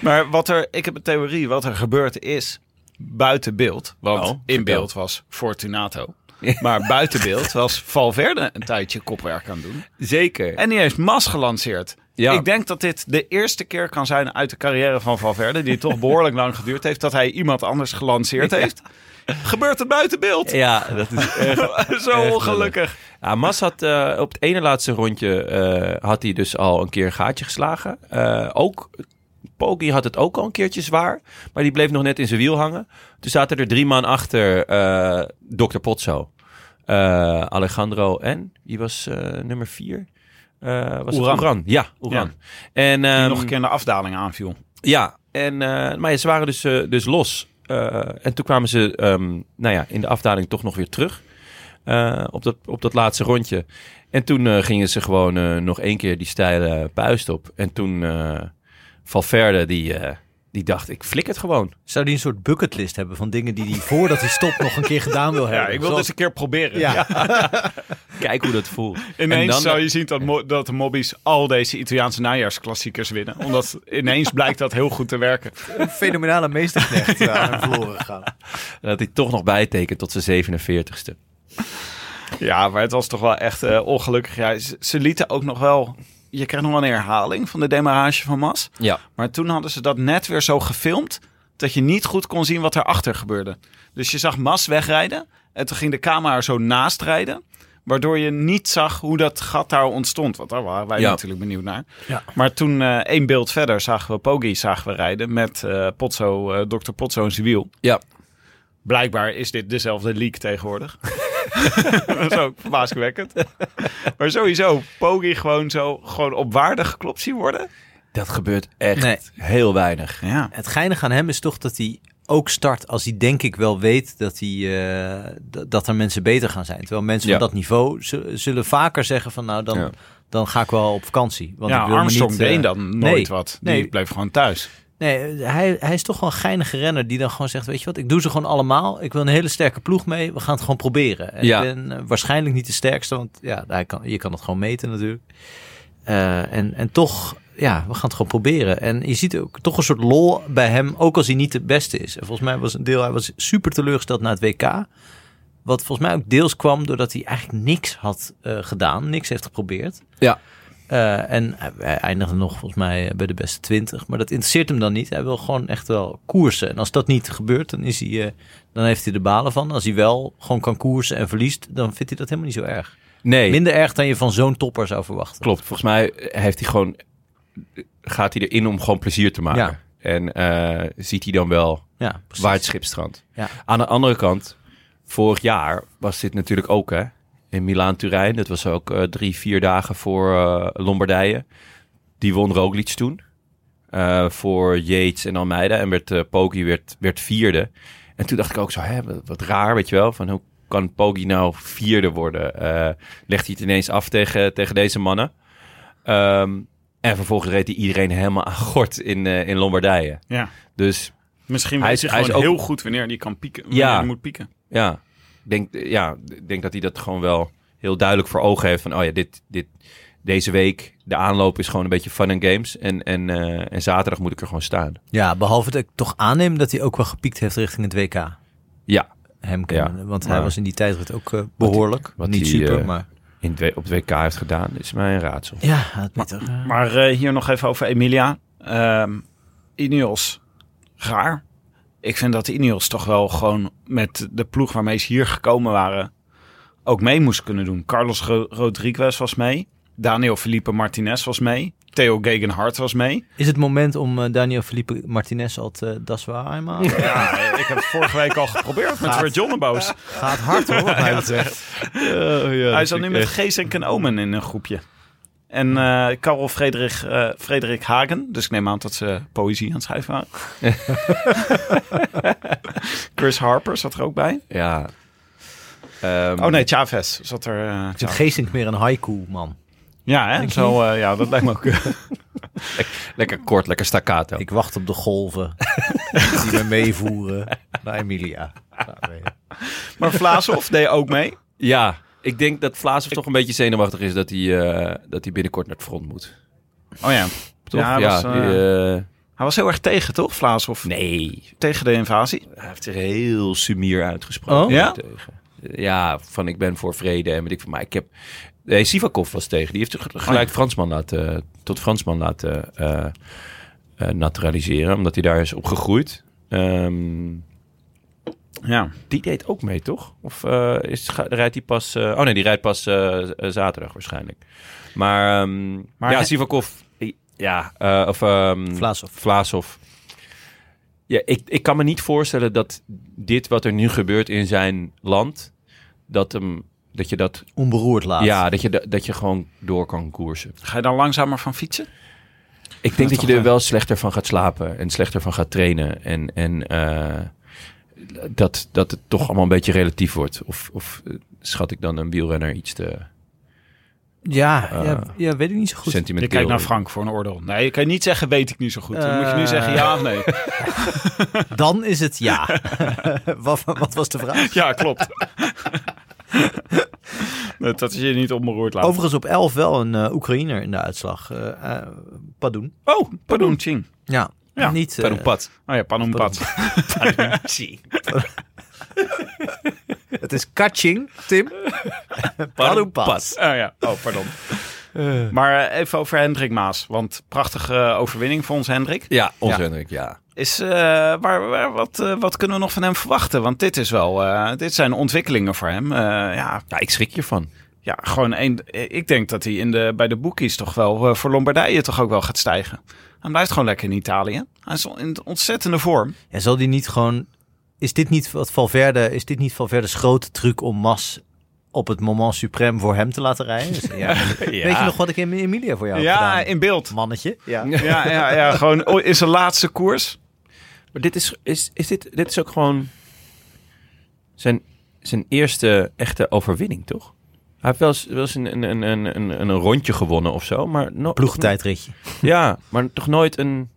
Maar wat er, ik heb een theorie, wat er gebeurd is buiten beeld. Want Oh, in beeld was Fortunato. Maar buiten beeld was Valverde een tijdje kopwerk aan doen. Zeker. En die heeft Mas gelanceerd. Ja. Ik denk dat dit de eerste keer kan zijn uit de carrière van Valverde, die toch behoorlijk lang geduurd heeft, dat hij iemand anders gelanceerd heeft. [LAUGHS] Gebeurt het buiten beeld? Ja, dat is [LAUGHS] echt... Zo ongelukkig. Ja, Mas had eh, op het ene laatste rondje eh, had hij dus al een keer een gaatje geslagen. Eh, ook Poggi had het ook al een keertje zwaar, maar die bleef nog net in zijn wiel hangen. Toen zaten er drie man achter Dr. Potso. Alejandro en wie was nummer vier? Was Oeran. Ja, Oeran. En, Die ehm, nog een keer in de afdaling aanviel. ja, en, maar ze waren dus, dus los. Eh, en toen kwamen ze ehm, nou ja, in de afdaling toch nog weer terug. eh, op, dat, op dat laatste rondje. En toen eh, gingen ze gewoon nog één keer die steile puist op. En toen Valverde, die, die dacht, ik flik het gewoon. Zou die een soort bucketlist hebben van dingen die hij voordat hij stopt nog een keer gedaan wil [LAUGHS] hebben? Ja, ik wil Zoals- dus een keer proberen. Ja. [LAUGHS] Kijk hoe dat voelt. Ineens En dan- zou je zien dat, mo- dat de mobbies al deze Italiaanse najaarsklassiekers winnen. Omdat ineens blijkt dat heel goed te werken. een fenomenale meesterknecht aan hem [LAUGHS] verloren gegaan. Dat hij toch nog bijtekent tot zijn 47ste. Ja, maar het was toch wel echt eh, ongelukkig. Ja, ze, ze lieten ook nog wel... Je krijgt nog wel een herhaling van de demarrage van Mas. Ja. Maar toen hadden ze dat net weer zo gefilmd... dat je niet goed kon zien wat erachter gebeurde. Dus je zag Mas wegrijden... en toen ging de camera er zo naast rijden... waardoor je niet zag hoe dat gat daar ontstond. Want daar waren wij Ja. natuurlijk benieuwd naar. Ja. Maar toen eh, één beeld verder zagen we Poggi zagen we rijden... met eh Potso, eh Dr. Potso in zijn wiel. Ja. Blijkbaar is dit dezelfde leak tegenwoordig. [LAUGHS] dat is ook maar sowieso, Poggi gewoon zo gewoon op waarde geklopt zien worden. Dat gebeurt echt Nee. heel weinig. Ja. Het geinige aan hem is toch dat hij ook start als hij denk ik wel weet dat, hij, eh, dat er mensen beter gaan zijn. Terwijl mensen Ja. van dat niveau zullen vaker zeggen van nou dan, Ja. dan ga ik wel op vakantie. Want ja, ik wil me Armstrong niet, deed eh, dan nooit nee, wat. Die nee. bleef gewoon thuis. Nee, hij, hij is toch wel een geinige renner die dan gewoon zegt, weet je wat, ik doe ze gewoon allemaal. Ik wil een hele sterke ploeg mee. We gaan het gewoon proberen. En Ja. Ik ben eh, waarschijnlijk niet de sterkste, want ja, hij kan, je kan het gewoon meten natuurlijk. Eh, en, en toch, ja, we gaan het gewoon proberen. En je ziet ook toch een soort lol bij hem, ook als hij niet de beste is. En volgens mij was een deel, hij was super teleurgesteld na het WK. Wat volgens mij ook deels kwam doordat hij eigenlijk niks had eh, gedaan, niks heeft geprobeerd. Ja. Eh, en hij- eindigde nog volgens mij bij de beste 20. Maar dat interesseert hem dan niet. Hij wil gewoon echt wel koersen. En als dat niet gebeurt, dan, is hij, eh, dan heeft hij de balen van. Als hij wel gewoon kan koersen en verliest, dan vindt hij dat helemaal niet zo erg. Nee. Minder erg dan je van zo'n topper zou verwachten. Klopt, volgens mij heeft hij gewoon, gaat hij erin om gewoon plezier te maken. Ja. En eh, ziet hij dan wel Ja, waar het schip strandt. Ja. Aan de andere kant, vorig jaar was dit natuurlijk ook hè, in Milaan-Turijn. Dat was ook eh, drie, vier dagen voor eh, Lombardije. Die won Roglic toen. eh, voor Yates en Almeida. En werd, Poggi werd, werd vierde. En toen dacht ik ook zo, hè, wat, wat raar, weet je wel. Van hoe kan Poggi nou vierde worden? Legt hij het ineens af tegen, tegen deze mannen? Ehm, en vervolgens reed hij iedereen helemaal aan gort in, in Lombardije. Ja. Dus Misschien Hij weet is- hij hij gewoon is ook- heel goed wanneer hij kan pieken. Wanneer Ja. hij moet pieken. ja, denk, ja, ik denk dat hij dat gewoon wel heel duidelijk voor ogen heeft. Van, oh ja, dit, dit, deze week, de aanloop is gewoon een beetje fun and games. En, en, eh, en zaterdag moet ik er gewoon staan. Ja, behalve dat ik toch aanneem dat hij ook wel gepiekt heeft richting het WK. Ja, Hem Ja, kennen, want hij maar- was in die tijdrit ook eh, behoorlijk. wat niet super, eh, maar... in het, op het WK heeft gedaan, is mij een raadsel. Ja, het Maar eh, hier nog even over Emilia. Ehm Ineos, raar. Ik vind dat Ineos toch wel gewoon met de ploeg waarmee ze hier gekomen waren... ook mee moest kunnen doen. Carlos Ro- Rodriguez was mee. Daniel Felipe Martinez was mee. Theo Gegenhardt was mee. Is het moment om eh, Daniel Felipe Martinez al te eenmaal? Ja, [LAUGHS] ik heb het vorige week al geprobeerd met Red Jonneboos. Gaat hard hoor, wat mij betreft. Hij zat nu met Geesink en Omen in een groepje. En eh Karel Frederik, eh, Frederik Hagen. Dus ik neem aan dat ze poëzie aan het schrijven waren. [LAUGHS] Chris Harper zat er ook bij. Ja. Ehm, Oh nee, Chavez zat er. eh, Ik vind Chavez. Geesink meer een haiku, man. Ja, hè? Zo, eh, ja, dat lijkt me ook. [LAUGHS] Lekker kort, lekker staccato. Ik wacht op de golven [LAUGHS] die me meevoeren naar Emilia. Nou, maar Vlaashoff deed ook mee. Ja, ik denk dat Vlaas toch een beetje zenuwachtig is dat hij, eh, dat hij binnenkort naar het front moet. Oh ja. Toch? Ja, Ja, hij was, die, eh, eh, Hij was heel erg tegen, toch? Vlaashoff. nee, Tegen de invasie. hij heeft zich heel sumier uitgesproken. Oh? Ja? Tegen. Ja, van ik ben voor vrede en weet ik van. Maar ik heb, Nee, Sivakov was tegen. Die heeft gelijk Fransman laten, tot Fransman laten naturaliseren. Omdat hij daar is op gegroeid. Ja. die deed ook mee, toch? Of eh, is, rijdt hij pas... eh, oh nee, die rijdt pas eh, zaterdag waarschijnlijk. Maar, ehm, Maar ja, Sivakov... Ja, eh, of... ehm Vlaasov. Vlaasov. Ja, ik, ik kan me niet voorstellen dat dit wat er nu gebeurt in zijn land... Dat, hem, dat je dat... Onberoerd laat. Ja, dat je, da- dat je gewoon door kan koersen. Ga je dan langzamer van fietsen? Ik denk dat, je er wel. wel slechter van gaat slapen en slechter van gaat trainen. En, en eh, dat, dat het toch allemaal een beetje relatief wordt. Of, of eh, schat ik dan een wielrenner iets te Ja, Eh, ja, ja, weet ik niet zo goed. Je sentimenteel? kijkt naar Frank voor een oordeel. Nee, je kan niet zeggen weet ik niet zo goed. Dan moet je nu zeggen ja of nee. [LAUGHS] Dan is het ja. [LAUGHS] wat, wat was de vraag? Ja, klopt. [LAUGHS] dat dat is je niet onberoerd laten. Overigens op 11 wel een eh, Oekraïner in de uitslag. Padoen. Oh, pardon, Ching. Ja, Ja, niet... eh, Pardon, Pat. Oh ja, Panumpat. [LAUGHS] het is Kaching, Tim. Pas. Oh ja, oh pardon. Maar eh, even over Hendrik Maas. Want prachtige eh, overwinning voor ons Hendrik. Ja, ons Ja. Hendrik, ja. Is, eh, waar, waar- wat, eh, wat kunnen we nog van hem verwachten? Want dit is wel, eh, dit zijn ontwikkelingen voor hem. Eh, ja, Ja, ik schrik hiervan. ja, gewoon een. Ik denk dat hij in de, bij de boekies toch wel eh, voor Lombardije toch ook wel gaat stijgen. Hij blijft gewoon lekker in Italië. Hij is in ontzettende vorm. Ja, zal die niet gewoon... Is dit niet wat Valverde... Is dit niet Valverde's grote truc om Mas op het moment suprem voor hem te laten rijden? [LAUGHS] Dus, ja. Weet je nog wat ik in Emilia voor jou heb Ja, gedaan? in beeld. Mannetje. Ja. Ja, ja, ja, gewoon oh, in zijn laatste koers. Maar dit is, is, is dit, dit is ook gewoon zijn, zijn eerste echte overwinning, toch? Hij heeft wel eens, wel eens een, een, een, een, een rondje gewonnen of zo, maar no, Ploegtijdritje. Ja, maar toch nooit een.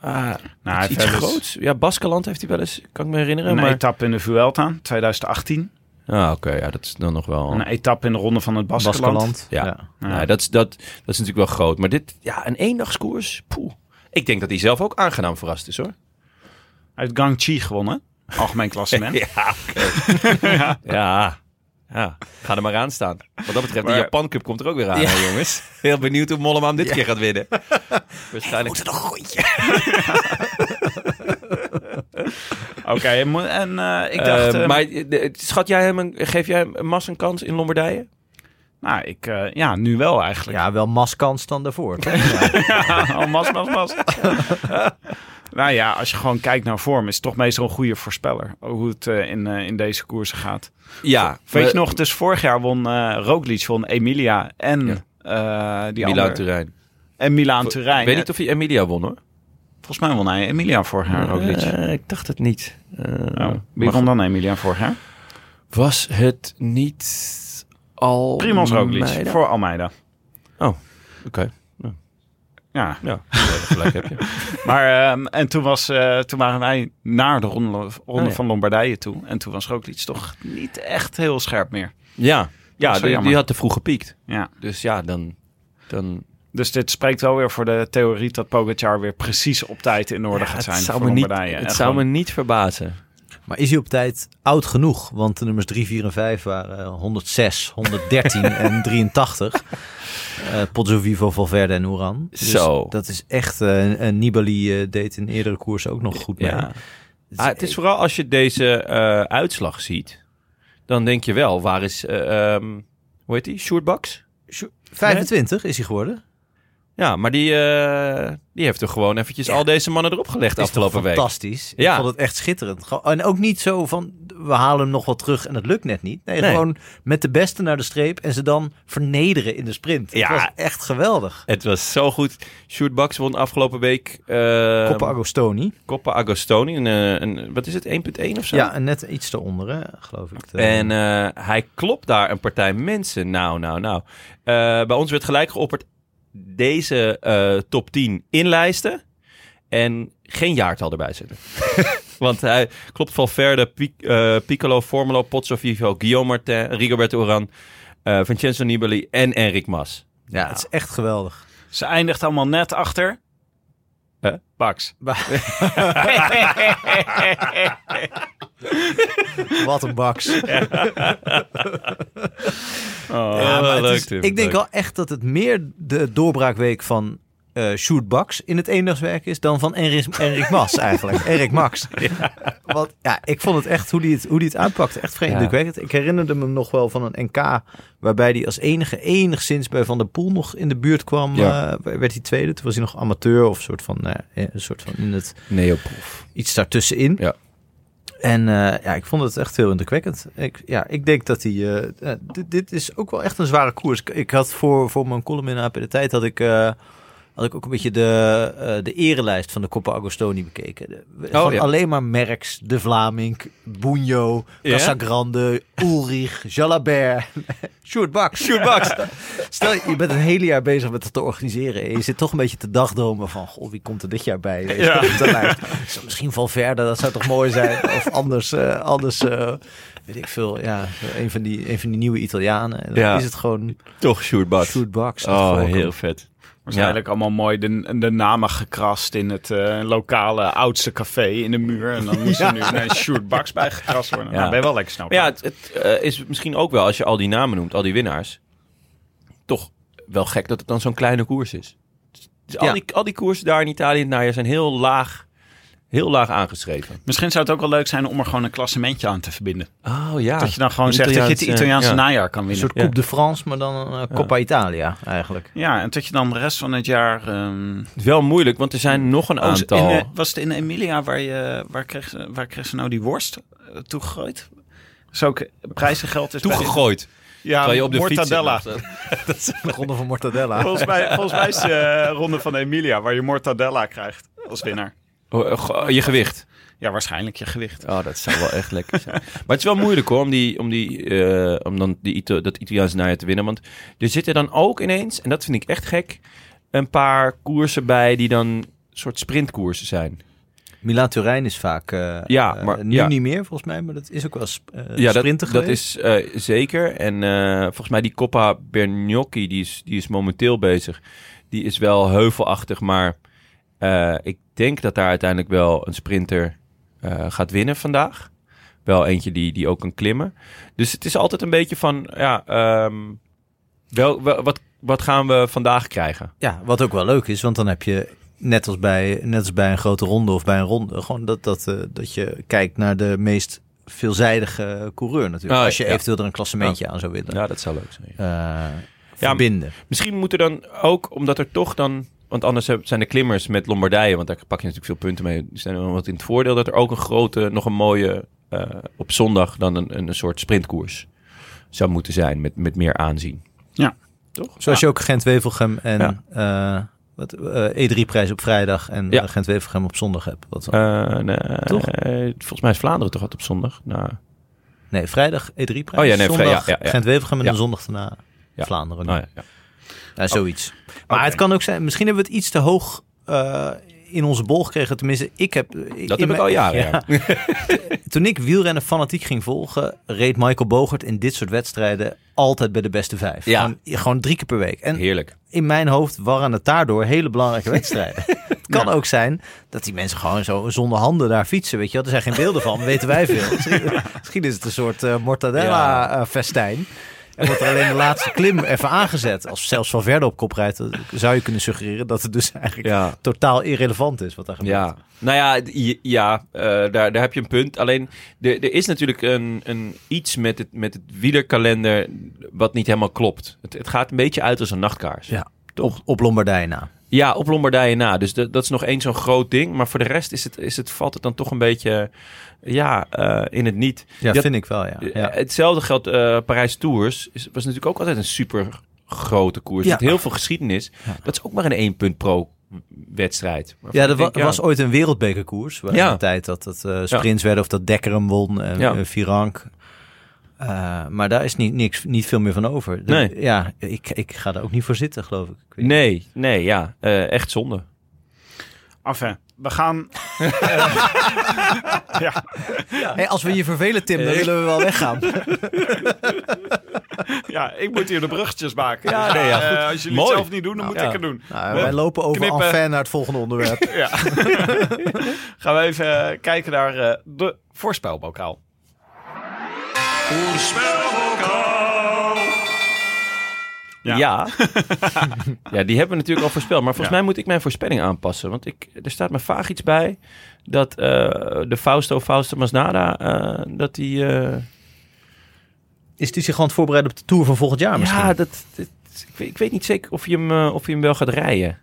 Ah, Nou, iets, groots. Ja, Baskeland heeft hij wel eens, kan ik me herinneren. Een maar... etappe in de Vuelta 2018. Ah, oké, ja, dat is dan nog wel. Een etappe in de ronde van het Baskeland. Baskeland. Ja. Ja. Ja. Nou, dat, is, dat, dat is natuurlijk wel groot. Maar dit, ja, een eendagskoers. Poeh. Ik denk dat hij zelf ook aangenaam verrast is hoor. Uit Gangchi gewonnen. Algemeen [LAUGHS] klassement. Ja, oké. [LAUGHS] ja. Ja, ga er maar aan staan. Wat dat betreft, de Maar- Japan Cup komt er ook weer aan, hè, jongens. Heel benieuwd hoe Mollema hem dit keer gaat winnen. [LAUGHS] Waarschijnlijk. nog een rondje. [LAUGHS] Oké, en eh, ik dacht... Eh, eh, maar eh, schat jij hem een, geef jij hem Mas een kans in Lombardije? Nou, ik, eh, ja, nu wel eigenlijk. Ja, wel maskans dan daarvoor. Ja. [LAUGHS] Ja, oh, mas, mas, mas. Nou ja, als je gewoon kijkt naar vorm, is het toch meestal een goede voorspeller. Hoe het eh, in, eh, in deze koersen gaat. Ja. Weet je nog, dus vorig jaar won eh Roglic, won Emilia en Ja. die Milaan Turijn. En Milaan Turijn. Ik weet niet of hij Emilia won hoor. Volgens mij won hij Emilia vorig jaar, Roglic. Ik dacht het niet. Oh, wie won dan Emilia vorig jaar? Was het niet al... Primoz Roglic voor Almeida. Oké, Ja, ja, gelijk heb je. [LAUGHS] maar ehm, en toen, was, eh, toen waren wij naar de ronde, ronde Oh, ja. van Lombardije toe. En toen was Roglic toch niet echt heel scherp meer. Ja, ja die, had te vroeg gepiekt. Ja. Dus ja, dan... dan Dus dit spreekt wel weer voor de theorie dat Pogacar weer precies op tijd in orde Ja, gaat zijn voor me niet, Lombardije. het zou me niet verbazen. Maar is hij op tijd oud genoeg? Want de nummers 3, 4 en 5 waren eh, 106, 113 [LAUGHS] en 83. Eh Pozzo Vivo, Valverde en Oeran. Dus Zo. Dat is echt... eh en Nibali eh, deed in eerdere koersen ook nog goed mee. Ja. Het Ah, het is vooral als je deze uitslag ziet, dan denk je wel, waar is, ehm, hoe heet die, Sjoerd 25 is hij geworden. Ja, maar die, die heeft er gewoon eventjes Ja. al deze mannen erop gelegd Is afgelopen week. fantastisch. Ja. Ik vond het echt schitterend. En ook niet zo van, we halen hem nog wel terug en het lukt net niet. Nee, Nee. gewoon met de beste naar de streep en ze dan vernederen in de sprint. Ja. Het was echt geweldig. Het was zo goed. Sjoerd Baks won afgelopen week uh, Coppa Agostoni. Coppa Agostoni. Een, eh, een, wat is het, 1.1 of zo? Ja, en net iets eronder, hè, geloof ik. En eh, hij klopt daar een partij mensen. Nou, nou, nou. Eh, bij ons werd gelijk geopperd deze top 10 inlijsten. En geen jaartal erbij zetten. [LAUGHS] Want hij klopt Valverde, Pic, eh, Piccolo, Formolo, Pozzo Vivo, Guillaume Martin, Rigoberto Oran, eh Vincenzo Nibali en Enric Mas. ja, het is echt geweldig. Ze eindigt allemaal net achter. Huh? Bax. [LAUGHS] Wat een baks. Oh. Ja, leuk, is- ik denk wel echt dat het meer de doorbraakweek van Baks in het eendagswerk is dan van Enrik, Enrik Mas [LAUGHS] eigenlijk. Erik Max. Want ja, ik vond het echt hoe die het, hoe die het aanpakte. Echt vreemd. Ja. Ik, weet het, ik herinnerde me nog wel van een NK waarbij hij als enige enigszins bij Van der Poel nog in de buurt kwam. Ja. eh, werd hij tweede. Toen was hij nog amateur of soort van, eh, een soort van in het Neoproef. iets daartussenin. Ja. En ja, ik vond het echt heel indrukwekkend. Ik, ja, ik denk dat hij... dit, dit is ook wel echt een zware koers. Ik, had voor, voor mijn column in AP de Tijd... had ik, had ik ook een beetje de, eh, de erelijst van de Coppa Agostoni bekeken. De, gewoon ja. alleen maar Merckx, De Vlaming, Bunjo? Casagrande, Ulrich, Jalabert, [LAUGHS] Sjoerd Baks. Sjoerd Baks. Stel, je bent een hele jaar bezig met het te organiseren. En je zit toch een beetje te dagdromen van... Goh, wie komt er dit jaar bij? Weet Ja. op de lijst. Zo, Misschien Valverde, dat zou toch mooi zijn? Of anders, eh, anders eh, weet ik veel. Ja, een van die, een van die nieuwe Italianen. En dan Ja. is het gewoon Toch Sjoerd Baks. Sjoerd Baks. Oh, heel vet. Waarschijnlijk allemaal mooi de, de namen gekrast in het eh, lokale oudste café in de muur. En dan moest er nu een Sjoerd Baks bij gekrast worden. Ja. Nou, ben je wel lekker snel. Ja, het, het eh, is misschien ook wel, als je al die namen noemt, al die winnaars, toch wel gek dat het dan zo'n kleine koers is. Dus al, Ja. die, al die koersen daar in Italië in het najaar zijn heel laag, heel laag aangeschreven. Misschien zou het ook wel leuk zijn om er gewoon een klassementje aan te verbinden. Oh ja. Dat je dan gewoon Een zegt dat je het Italiaans, Italiaanse eh, ja. najaar kan Een winnen. soort Coupe de France, maar dan een eh, Coppa Italia eigenlijk. Ja, en dat je dan de rest van het jaar... ehm, is wel moeilijk, want er zijn nog een oh, aantal. in, eh, was het in Emilia waar, je, waar, kreeg ze, waar kreeg ze nou die worst uh, toegegooid? Dus ook prijzengeld is bij- toegegooid. Ja, je op de mortadella. fiets zit. [LAUGHS] De ronde van Mortadella. Volgens mij, volgens mij is de eh, ronde van Emilia waar je mortadella krijgt als winnaar. Oh, eh, je gewicht. Ja, waarschijnlijk je gewicht. Oh, dat zou wel echt lekker zijn. [LAUGHS] Maar het is wel moeilijk hoor, om, die, om, die, eh, om dan die, Ito- dat Italiaanse najaar te winnen. Want er zitten dan ook ineens, en dat vind ik echt gek, een paar koersen bij die dan soort sprintkoersen zijn. Milaan Turijn is vaak... eh, Ja, maar- nu ja. niet meer volgens mij, maar dat is ook wel sp- eh, ja, dat, sprinter dat is eh, zeker. En eh, volgens mij die Coppa Bernocchi, die is, die is momenteel bezig. Die is wel heuvelachtig, maar eh, ik denk dat daar uiteindelijk wel een sprinter eh, gaat winnen vandaag. Wel eentje die, die ook kan klimmen. Dus het is altijd een beetje van, ja, ehm, wel, wel- wat, wat gaan we vandaag krijgen? Ja, wat ook wel leuk is, want dan heb je net als bij, net als bij een grote ronde of bij een ronde, gewoon dat, dat, eh, dat je kijkt naar de meest veelzijdige coureur natuurlijk. Ah, als je ja. eventueel er een klassementje aan zou willen Ja, dat zou leuk zijn. verbinden. Misschien moet er dan ook, omdat er toch dan... Want anders zijn de klimmers met Lombardije, want daar pak je natuurlijk veel punten mee. Die zijn er wel wat in het voordeel dat er ook een grote, nog een mooie, eh, op zondag dan een, een soort sprintkoers zou moeten zijn met, met meer aanzien. Ja. Toch? Zoals je ook Gent-Wevelgem en Ja. eh, wat, eh, E3-prijs op vrijdag en Ja. Gent-Wevelgem op zondag hebt. Wat, Eh, nee, Toch? eh, volgens mij is Vlaanderen toch altijd op zondag. Nou, nee, vrijdag E3-prijs. Oh ja, nee, zondag ja, ja, ja. Gent-Wevelgem en Ja. dan zondag daarna Ja. Vlaanderen. nou ja, ja. Ja, zoiets. Maar het kan ook zijn, misschien hebben we het iets te hoog eh, in onze bol gekregen. Tenminste, ik heb... Dat in heb ik al jaren. Ja. [LAUGHS] Toen ik wielrennen fanatiek ging volgen, reed Michael Bogert in dit soort wedstrijden altijd bij de beste vijf. Ja. Gewoon, gewoon drie keer per week. En Heerlijk. in mijn hoofd waren het daardoor hele belangrijke wedstrijden. [LAUGHS] het kan ook zijn dat die mensen gewoon zo zonder handen daar fietsen. Weet je wel? Er zijn geen beelden van, [LAUGHS] weten wij veel. Misschien, misschien is het een soort eh, mortadella-festijn. En wordt er alleen de laatste klim even aangezet. Als zelfs van verder op kop rijdt, zou je kunnen suggereren dat het dus eigenlijk Ja. totaal irrelevant is wat daar gebeurt. Ja, nou ja, ja eh, daar, daar heb je een punt. Alleen, er, er is natuurlijk een, een iets met het, met het wielerkalender wat niet helemaal klopt. Het, het gaat een beetje uit als een nachtkaars. Ja, op, op Lombardije na. Ja, op Lombardije na. Dus de- dat is nog één zo'n groot ding. Maar voor de rest is het, is het, valt het dan toch een beetje ja, eh, in het niet. Ja, Dat- vind ik wel, ja. Eh, ja. Hetzelfde geldt uh, Parijs Tours. Is, was natuurlijk ook altijd een super grote koers. Ja. Met heel veel geschiedenis. Ja. Dat is ook maar een één punt pro wedstrijd. Ja, er wa- denk, ja, was ooit een wereldbekerkoers. Waar Ja. een tijd dat het eh, sprints werden of dat Dekker hem won en Ja. eh, Virank. Eh, maar daar is niet, niks, niet veel meer van over. De- Nee. Ja, ik, ik ga er ook niet voor zitten, geloof ik. ik weet niet. Nee, nee, ja. eh, echt zonde. Enfin, we gaan... [LAUGHS] ja. Hey, als we je vervelen, Tim, dan willen we wel weggaan. [LAUGHS] Ja, ik moet hier de bruggetjes maken. Ja, nee, ja, goed. Eh, als jullie Mooi. het zelf niet doen, dan moet Ja. ik het doen. Nou, wij lopen over Knippen. en fan naar het volgende onderwerp. [LAUGHS] Ja. Gaan we even eh, kijken naar eh, de voorspelbokaal. Ja. Ja. [LAUGHS] Ja. die hebben we natuurlijk al voorspeld. Maar volgens Ja. mij moet ik mijn voorspelling aanpassen. Want ik, er staat me vaag iets bij dat eh, de Fausto Fausto Masnada, eh, dat die... eh, Is die zich gewoon aan het voorbereiden op de Tour van volgend jaar misschien? ja, dat, dat- ik, weet, ik weet niet zeker of je hem, of je hem wel gaat rijden.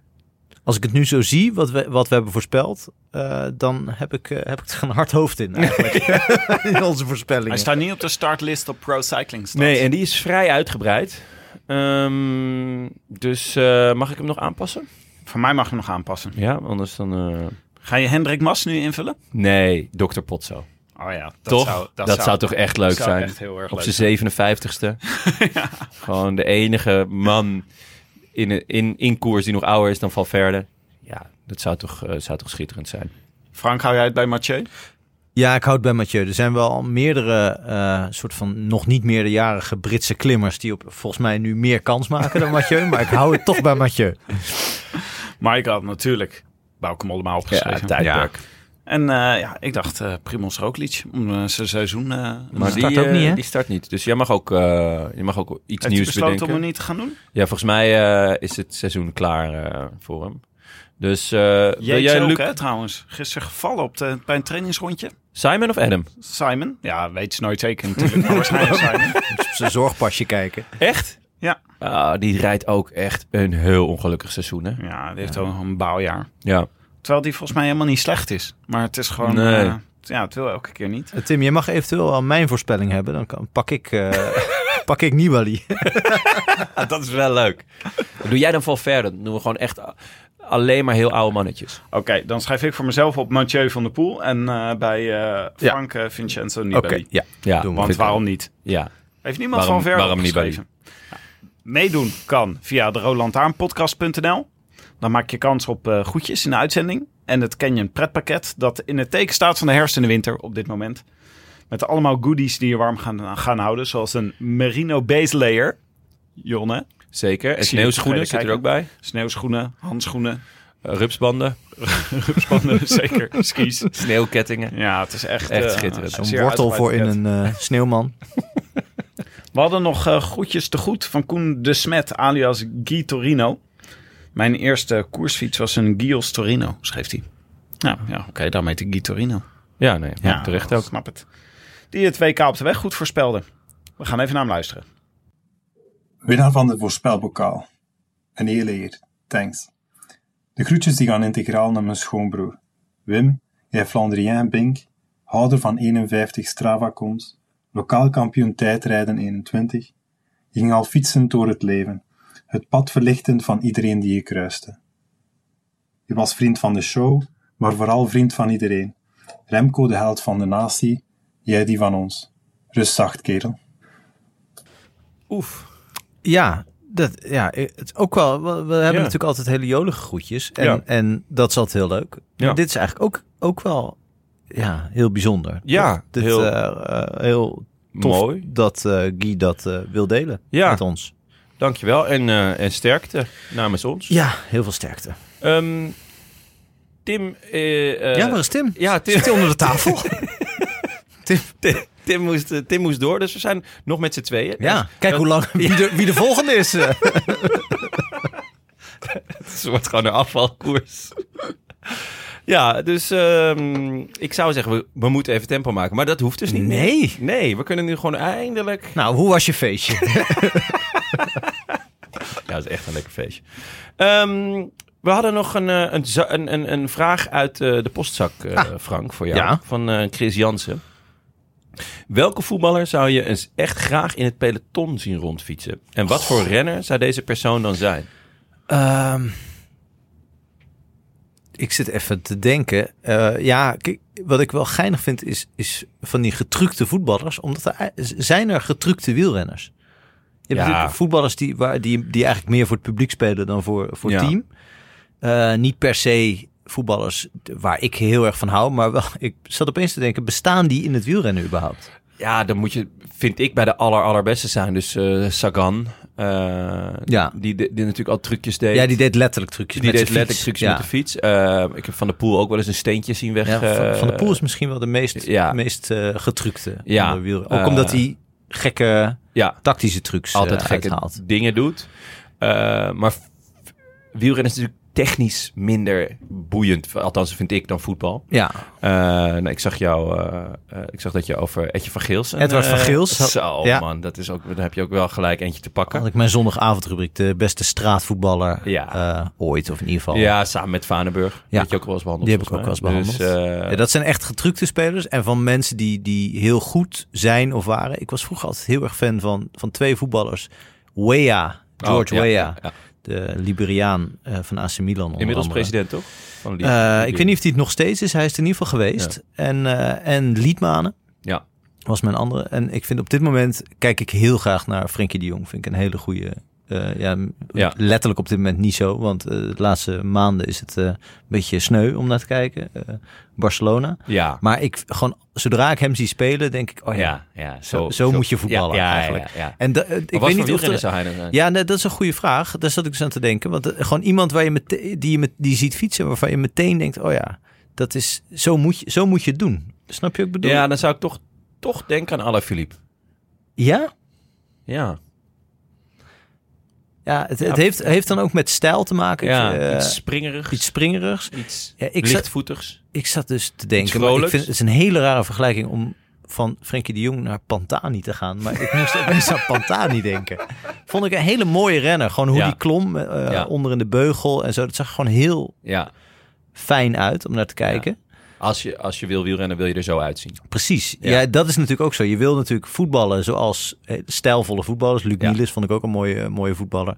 Als ik het nu zo zie, wat we, wat we hebben voorspeld, eh, dan heb ik, eh, heb ik er een hard hoofd in eigenlijk. [LAUGHS] in onze voorspellingen. Hij staat niet op de startlist op Pro Cycling Stats. Nee, en die is vrij uitgebreid. Ehm, dus eh, mag ik hem nog aanpassen? Van mij mag je hem nog aanpassen. Ja, anders dan... eh, Ga je Hendrik Mas nu invullen? Nee, Dr. Potso. Oh ja, dat toch? Zou, dat zou, toch echt leuk zou zijn? echt heel erg Op zijn 57ste. [LAUGHS] Gewoon de enige man in, in, in koers die nog ouder is dan Valverde. Ja, dat zou toch, eh, zou toch schitterend zijn. Frank, hou jij het bij Mathieu? Ja, ik houd bij Mathieu. Er zijn wel meerdere eh, soort van nog niet meerderjarige Britse klimmers die op volgens mij nu meer kans maken dan Mathieu. [LAUGHS] maar ik hou het toch bij Mathieu. Maar ik had natuurlijk Bauke Mollema opgeschreven. tijdperk. En eh, ja, ik dacht eh Primoz Roglic om eh, zijn seizoen... Maar start die, ook niet, hè? die start niet. Dus jij mag ook, je mag ook iets heeft nieuws besloten bedenken. om hem niet te gaan doen? Ja, volgens mij is het seizoen klaar voor hem. Dus wil Jij jij ook, Luc, hè, trouwens. Gisteren gevallen op de, bij een trainingsrondje. Simon of Adam? Simon. Ja, weet je nooit zeker natuurlijk. Maar waarschijnlijk [LAUGHS] Simon. Op zijn zorgpasje kijken. Echt? Ja. Ah, die rijdt ook echt een heel ongelukkig seizoen, hè? Ja, die heeft ook een bouwjaar. Ja. Terwijl die volgens mij helemaal niet slecht is. Maar het is gewoon... Nee. eh, ja, het wil elke keer niet. Tim, je mag eventueel al mijn voorspelling hebben. Dan kan, pak ik, eh [LAUGHS] pak ik Nibali. [LAUGHS] dat is wel leuk. Doe jij dan Valverde? Dan doen we gewoon echt alleen maar heel oude mannetjes. Oké, dan schrijf ik voor mezelf op Mathieu van der Poel. En eh, bij eh, Frank Vincenzo Oké, Nibali. ja. Ja, Doen we. Want waarom niet? Ja. Heeft niemand Waarom- van Verder waarom Nibali? Ja. Meedoen kan via de rolandtaarnpodcast.nl. Dan maak je kans op eh goedjes in de uitzending. En het Canyon pretpakket dat in het teken staat van de herfst en de winter op dit moment. Met allemaal goodies die je warm gaan, gaan houden. Zoals een merino base layer. Jonne. Zeker. En sneeuwschoenen zit er ook bij. Sneeuwschoenen, handschoenen, Uh, rupsbanden, [LAUGHS] rupsbanden, [LAUGHS] zeker, skis. sneeuwkettingen. Ja, het is echt, Echt eh, schitterend. Zo'n zeer wortel voor in een eh, sneeuwman. [LAUGHS] We hadden nog eh groetjes te goed van Koen de Smet, alias Guy Torino. Mijn eerste koersfiets was een Gios Torino, schreef hij. Nou, ja, oké, daarmee heet hij Guy Torino. Ja, nee, ja, terecht ook. Snap het. Die het WK op de weg goed voorspelde. We gaan even naar hem luisteren. Winnaar van de voorspelbokaal. Een hele eer. Thanks. De groetjes die gaan integraal naar mijn schoonbroer. Wim, jij Flandrien Bink, houder van 51 Strava komt, lokaal kampioen tijdrijden 21. Je ging al fietsend door het leven, het pad verlichtend van iedereen die je kruiste. Je was vriend van de show, maar vooral vriend van iedereen. Remco de held van de natie, jij die van ons. Rust zacht, kerel. Oef. Ja, dat, ja, het ook wel. We, we hebben Ja. natuurlijk altijd hele jolige groetjes. En, Ja. en dat is altijd heel leuk. Ja. Dit is eigenlijk ook, ook wel ja, heel bijzonder. Ja, dit, heel- eh, eh, heel tof Mooi. dat eh, Guy dat eh, wil delen Ja. met ons. Dankjewel. En, eh en sterkte namens ons. Ja, heel veel sterkte. Ehm, Tim... eh, ja, waar is Tim? Ja, Tim, Zit hij onder de tafel? [LAUGHS] Tim, Tim, moest, Tim moest door, dus we zijn nog met z'n tweeën. ja, kijk Dat- hoe lang, wie, de, wie de volgende is. [LAUGHS] Het wordt gewoon een afvalkoers. ja, dus ehm, ik zou zeggen, we, we moeten even tempo maken. Maar dat hoeft dus niet. Nee. Nee, we kunnen nu gewoon eindelijk... Nou, hoe was je feestje? [LAUGHS] Ja, dat is echt een lekker feestje. Ehm, we hadden nog een, eh, een, een, een, vraag uit eh, de postzak, eh, Frank, voor jou. ja. Van Chris Jansen. Welke voetballer zou je eens echt graag in het peloton zien rondfietsen? En wat voor renner zou deze persoon dan zijn? Ehm, ik zit even te denken. Ja, kijk, wat ik wel geinig vind is, is van die getrukte voetballers. Omdat er, zijn er getrukte wielrenners. Je hebt Ja. voetballers die, waar, die, die eigenlijk meer voor het publiek spelen dan voor, voor het Ja. team. Eh, niet per se voetballers waar ik heel erg van hou. Maar wel, [LAUGHS] ik zat opeens te denken, bestaan die in het wielrennen überhaupt? Ja, dan moet je, vind ik, bij de aller, allerbeste zijn. Dus eh, Sagan, eh, Ja. die, die, die natuurlijk al trucjes deed. Ja, die deed letterlijk trucjes die met deed letterlijk fiets. trucjes met de fiets. Ik heb Van de Poel ook wel eens een steentje zien weg. Ja, van, van de Poel is misschien wel de meest, meest getrukte. Ja. Ook omdat hij gekke Ja, tactische trucs altijd eh, gekke uithaalt. dingen doet. Eh, maar wielrennen is natuurlijk technisch minder boeiend, althans vind ik, dan voetbal. Ja, Eh, nou, ik zag jou, eh, eh, ik zag dat je over Etje van Geels. Edward van Geels had- Zo, ja. man, dat is ook, daar heb je ook wel gelijk eentje te pakken. had ik mijn zondagavondrubriek. De beste straatvoetballer Ja. ooit, of in ieder geval. Ja, samen met Vanenburg. Ja. Dat je ook wel eens behandeld. Die heb ik ook wel eens mij. behandeld. Dus, Ja, dat zijn echt getrukte spelers. En van mensen die, die heel goed zijn of waren. Ik was vroeger altijd heel erg fan van, van twee voetballers. Weah, George oh, ja. De Liberiaan eh, van AC Milan. onder Inmiddels andere. president, toch? Van Eh, ik weet niet of hij het nog steeds is. Hij is er in ieder geval geweest. En, eh en Liedmanen Ja. was mijn andere. En ik vind op dit moment kijk ik heel graag naar Frenkie de Jong. Vind ik een hele goede. Eh, ja, letterlijk op dit moment niet zo. Want eh, de laatste maanden is het eh, een beetje sneu om naar te kijken. Barcelona. Ja. Maar ik gewoon, zodra ik hem zie spelen, denk ik, oh ja. ja, ja. Zo- zo moet je voetballen ja, eigenlijk. Ja, ja. En da- ik weet niet of er, zou hij dan zijn? ja, nee, dat is een goede vraag. Daar zat ik dus aan te denken. Want gewoon iemand waar je met, die je met, die ziet fietsen, waarvan je meteen denkt: oh ja, dat is zo moet je, zo moet je het doen. Snap je wat ik bedoel? Ja, dan zou ik toch, toch denken aan Alaphilippe. ja? Ja. Ja, het, het heeft, heeft dan ook met stijl te maken. ja, Eh, iets springerigs. iets springerigs. Iets Ja, ik, zat, lichtvoetigs. ik zat dus te denken. Maar ik vind het is een hele rare vergelijking om van Frenkie de Jong naar Pantani te gaan. Maar ik moest [LAUGHS] opeens aan Pantani denken. Vond ik een hele mooie renner. Gewoon hoe Ja. die klom eh, Ja. onder in de beugel en zo. Dat zag gewoon heel Ja. fijn uit om naar te kijken. Als je, als je wil wielrennen, wil je er zo uitzien. Precies. Ja. Ja. dat is natuurlijk ook zo. Je wil natuurlijk voetballen zoals eh, stijlvolle voetballers. Luc Ja. Niels vond ik ook een mooie, mooie voetballer.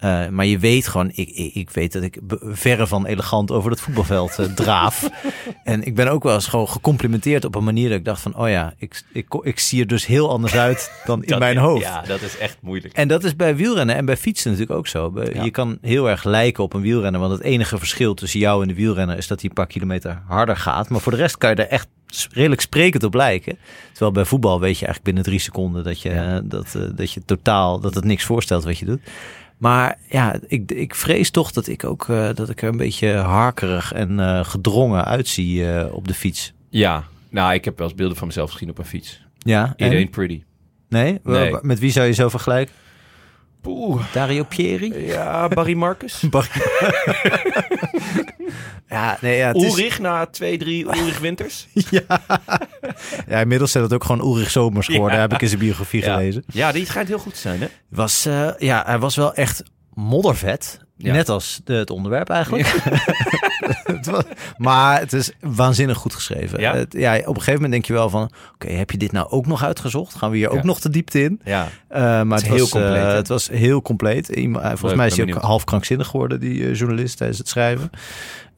Eh, maar je weet gewoon, ik, ik, ik weet dat ik verre van elegant over het voetbalveld eh, draaf. [LAUGHS] en ik ben ook wel eens gewoon gecomplimenteerd op een manier dat ik dacht van, oh ja, ik, ik, ik zie er dus heel anders uit dan in mijn hoofd. Ja, dat is echt moeilijk. En dat is bij wielrennen en bij fietsen natuurlijk ook zo. Ja. Je kan heel erg lijken op een wielrenner. Want het enige verschil tussen jou en de wielrenner is dat hij een paar kilometer harder gaat. Maar voor de rest kan je er echt redelijk sprekend op lijken. Terwijl bij voetbal weet je eigenlijk binnen drie seconden dat je, eh, dat, dat je totaal dat het niks voorstelt wat je doet. Maar ja, ik, ik vrees toch dat ik ook eh, dat ik er een beetje harkerig en eh, gedrongen uitzie eh, op de fiets. Ja, nou, ik heb wel eens beelden van mezelf gezien op een fiets. Ja, It en? ain't pretty. Nee? Nee. Met wie zou je zo vergelijken? Poeh. Dario Pieri? Ja, [LAUGHS] Barry Marcus. Ja, nee, ja, het is- Ulrich na twee, drie Ulrich Winters. [LAUGHS] Ja. ja, inmiddels zijn het ook gewoon Ulrich Zomers geworden. Ja. Heb ik in zijn biografie Ja. gelezen. Ja, die schijnt heel goed te zijn, hè? Was, eh, ja, hij was wel echt moddervet. Ja. Net als de, het onderwerp eigenlijk. [LAUGHS] Maar het is waanzinnig goed geschreven. Ja? Het- ja, op een gegeven moment denk je wel van... Oké, heb je dit nou ook nog uitgezocht? Gaan we hier ook nog de diepte in? Ja. Eh, maar het, heel was, eh, compleet, het was heel compleet. Iemand- volgens Leuk, mij is hij ook half krankzinnig geworden, die eh, journalist, tijdens het schrijven.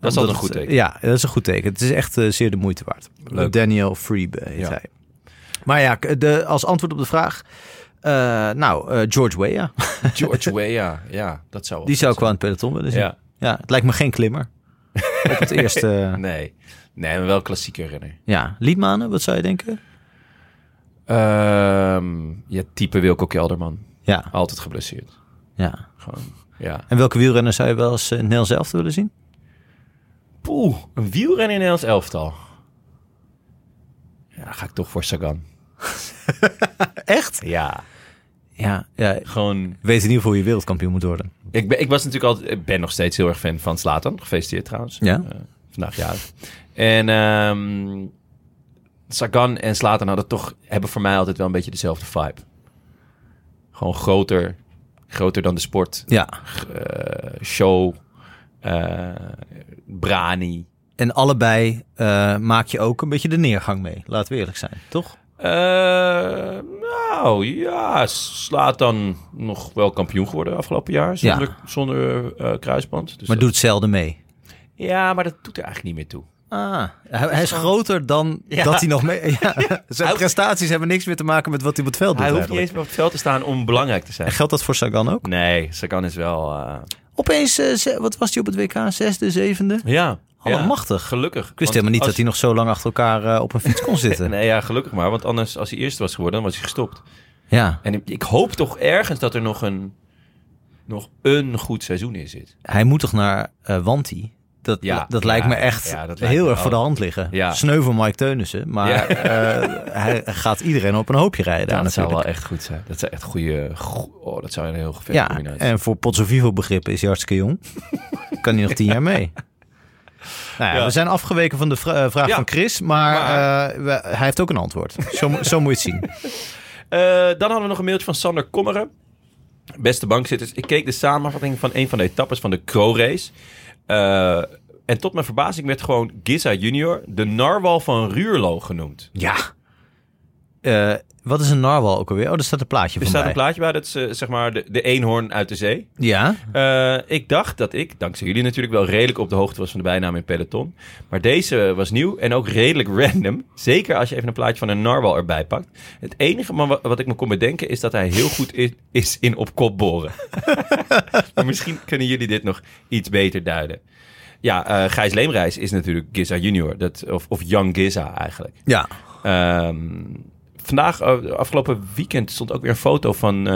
Dat is altijd een goed eh, teken. Ja, dat is een goed teken. Het is echt eh, zeer de moeite waard. Leuk. Daniel Freeb heet Ja. hij. Maar ja, de, als antwoord op de vraag... eh, nou, eh, George Weah. [LAUGHS] George Weah, ja, dat zou wel Die zou ik wel aan het peloton willen zien. Ja. Ja, het lijkt me geen klimmer. op het [LAUGHS] eerste... nee. Nee, maar wel klassieke renner. Ja, Liedmanen, wat zou je denken? Ehm ja, type Wilco Kelderman. Ja, Altijd geblesseerd. ja. Gewoon, ja. En welke wielrenner zou je wel eens uh, Nel zelf willen zien? Poeh, een wielrenner in Nederlands elftal. Ja, dan ga ik toch voor Sagan. [LAUGHS] Echt? Ja, Ja, ja. gewoon... Weet in ieder geval hoe je wereldkampioen moet worden. Ik ben, ik was natuurlijk altijd... Ik ben nog steeds heel erg fan van Slatan. Gefeliciteerd trouwens. Ja. Eh, vandaag jarig. En ehm Sagan en Slatan hadden toch... Hebben voor mij altijd wel een beetje dezelfde vibe. Gewoon groter. Groter dan de sport. Ja. Eh, show. eh, brani. En allebei maak je ook een beetje de neergang mee. Laten we eerlijk zijn, toch? Uh, nou ja, slaat dan nog wel kampioen geworden afgelopen jaar zonder, ja. zonder uh, kruisband. Dus maar dat... doet zelden mee. Ja, maar dat doet er eigenlijk niet meer toe. Ah, hij, hij is groter dan ja. dat hij nog mee. [LAUGHS] Ja. Zijn prestaties hebben niks meer te maken met wat hij op het veld doet. Hij hoeft eigenlijk. niet eens meer op het veld te staan om belangrijk te zijn. En geldt dat voor Sagan ook? Nee, Sagan is wel. Uh... Opeens, wat was hij op het WK? Zesde, zevende? Ja. Allemachtig. Gelukkig. Ik wist helemaal niet dat hij nog zo lang achter elkaar eh, op een fiets kon [LAUGHS] zitten. Nee, ja, gelukkig maar. Want anders, als hij eerste was geworden, dan was hij gestopt. Ja, En ik, ik hoop toch ergens dat er nog een, nog een goed seizoen in zit. hij moet toch naar eh Wanti? Dat, Ja, dat lijkt me echt lijkt heel me erg voor de hand liggen. Ja. Sneu voor Mike Teunissen. Maar eh, hij gaat iedereen op een hoopje rijden. dat zou wel echt goed zijn. Dat zou echt goede... go- Oh, dat zou een heel vette Ja, combinatie en voor Pozzo Vivo begrippen is hij hartstikke jong. [LAUGHS] kan hij nog tien jaar mee. Nou ja, Ja. We zijn afgeweken van de vra- eh, vraag Ja. van Chris, maar, Maar- eh, we- hij heeft ook een antwoord. Zo, zo moet je het zien. [LAUGHS] Eh, dan hadden we nog een mailtje van Sander Kommeren. Beste bankzitters, ik keek de samenvatting van een van de etappes van de Crow-race. En tot mijn verbazing werd gewoon Giza Junior de narwal van Ruurlo genoemd. Ja. Wat is een narwal ook alweer? Oh, daar staat een plaatje Er van staat bij. een plaatje bij, dat is eh, zeg maar de, de eenhoorn uit de zee. Ja, Eh, ik dacht dat ik, dankzij jullie natuurlijk, wel redelijk op de hoogte was van de bijnaam in Peloton. Maar deze was nieuw en ook redelijk random. Zeker als je even een plaatje van een narwal erbij pakt. Het enige maar wa- wat ik me kon bedenken is dat hij heel goed is, is in op kop boren. [LAUGHS] misschien kunnen jullie dit nog iets beter duiden. Ja, eh Gijs Leemreis is natuurlijk Giza Junior, dat, of, of Young Giza eigenlijk. ja. Ehm, vandaag, eh, afgelopen weekend, stond ook weer een foto van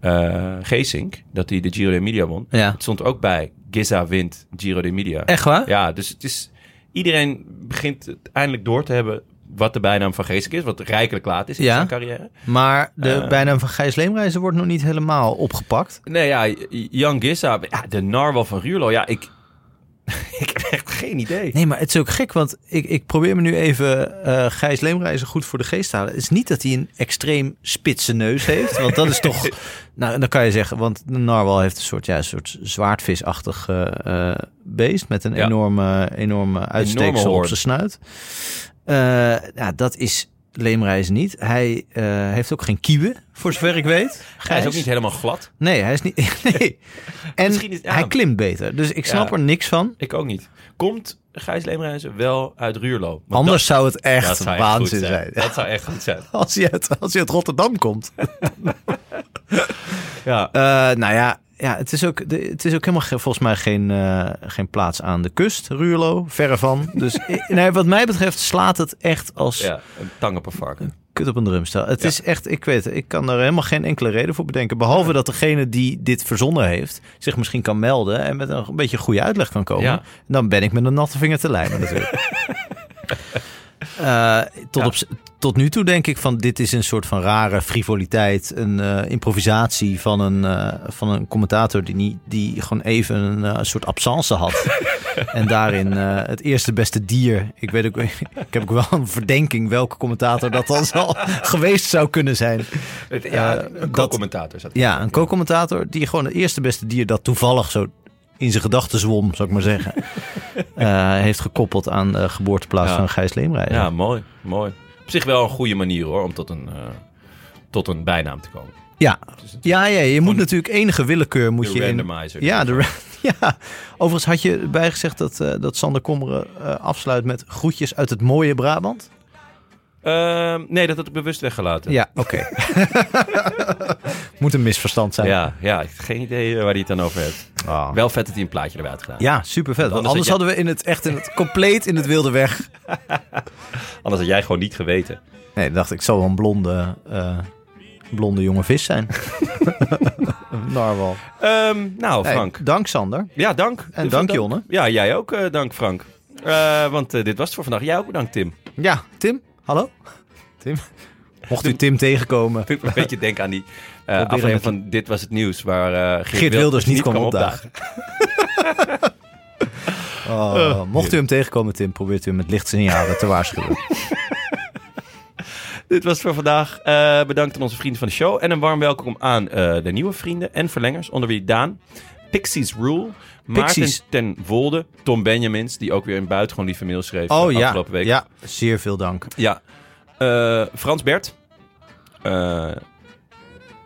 eh, Geesink. Dat hij de Giro d'Emilia won. ja. Het stond ook bij. Giza wint Giro d'Emilia. Echt waar? Ja, dus het is... Iedereen begint het eindelijk door te hebben wat de bijnaam van Geesink is. Wat rijkelijk laat is in Ja. zijn carrière. Maar de Eh. bijnaam van Gijs Leemreizen wordt nog niet helemaal opgepakt. Nee, ja, Jan Giza. Ja, de narwal van Ruurlo. Ja, ik... [LAUGHS] ik heb echt geen idee. Nee, maar het is ook gek, want ik, ik probeer me nu even eh Gijs Leemreizen goed voor de geest te halen. Het is niet dat hij een extreem spitse neus heeft, want dat is [LAUGHS] toch... Nou, dan kan je zeggen, want de narwal heeft een soort, ja, een soort zwaardvisachtig eh, eh, beest met een Ja. enorme, enorme uitsteeksel op zijn snuit. Ja, dat is Leemreizen niet. Hij eh, heeft ook geen kieuwen, voor zover ik weet. Hij is ook niet helemaal glad. Nee, hij is niet... [LAUGHS] nee. En is- hij klimt beter, dus ik snap Ja. er niks van. Ik ook niet. Komt Gijs Leemreizen wel uit Ruurlo? Want Anders zou het echt zou waanzin zijn. Dat zou echt goed zijn. [LAUGHS] Als hij, uit, als hij uit Rotterdam komt. [LAUGHS] Ja. Eh, nou ja, ja het, is ook, het is ook helemaal ge- volgens mij geen, eh, geen plaats aan de kust, Ruurlo. Verre van. Dus [LAUGHS] nee, wat mij betreft slaat het echt als Ja, een tang op een varken. kut op een drumstel. Het Ja. is echt, ik weet het, ik kan er helemaal geen enkele reden voor bedenken. Behalve dat degene die dit verzonnen heeft zich misschien kan melden en met een, een beetje goede uitleg kan komen. Ja. Dan ben ik met een natte vinger te lijmen natuurlijk. [LAUGHS] Eh, tot, Ja. op, tot nu toe denk ik van dit is een soort van rare frivoliteit, een eh, improvisatie van een, eh, van een commentator die, niet, die gewoon even een eh, soort absence had. [LAUGHS] en daarin het eerste beste dier. Ik weet ook, [LAUGHS] ik heb ook wel een verdenking welke commentator dat dan zal [LAUGHS] geweest zou kunnen zijn. Ja, een co-commentator Ja, een co-commentator die gewoon het eerste beste dier dat toevallig zo in zijn gedachten zwom, zou ik maar zeggen, heeft gekoppeld aan de geboorteplaats Ja. van Gijs Leemreijer. Ja, mooi, mooi. Op zich wel een goede manier hoor, om tot een, eh, tot een bijnaam te komen. Ja, Dus ja, ja je moet natuurlijk enige willekeur moet de je in. Ja, de, ra- [LAUGHS] ja, overigens had je bijgezegd dat, eh, dat Sander Kommeren eh, afsluit met groetjes uit het mooie Brabant. Ehm, nee, dat had ik bewust weggelaten. Ja, [LAUGHS] oké. moet een misverstand zijn. ja, ja, ik heb geen idee eh, waar hij het dan over heeft. Ah. Wel vet dat hij een plaatje erbij had gedaan. Ja, super vet. Want Anders anders had hadden we in het echt in het compleet in het wilde weg. [LAUGHS] Anders had jij gewoon niet geweten. Nee, ik dacht ik zal wel een blonde, eh, blonde jonge vis zijn. [LAUGHS] Narwal. Ehm, nou, Hey, Frank. dank Sander. Ja, dank. En dank dank. Jonne. Ja, jij ook eh, dank Frank. Eh, want dit was het voor vandaag. Jij ook bedankt Tim. Ja, Tim. Hallo. Tim. Mocht u Tim tegenkomen. Ik een beetje denken aan die eh Proberen aflevering van Dit Was Het Nieuws... waar eh Geert, Geert Wilders niet kwam opdagen. [LAUGHS] Oh, mocht u hem tegenkomen, Tim, probeert u hem met lichtsignalen te waarschuwen. [LAUGHS] Dit was het voor vandaag. Eh, bedankt aan onze vrienden van de show. En een warm welkom aan eh, de nieuwe vrienden en verlengers. Onder wie Daan, Pixies Rule, Maarten Pixies. ten Wolde, Tom Benjamins... die ook weer een buitengewoon lieve mail schreef Oh eh, ja, afgelopen week. ja, zeer veel dank. Ja. Eh, Frans Bert. Eh,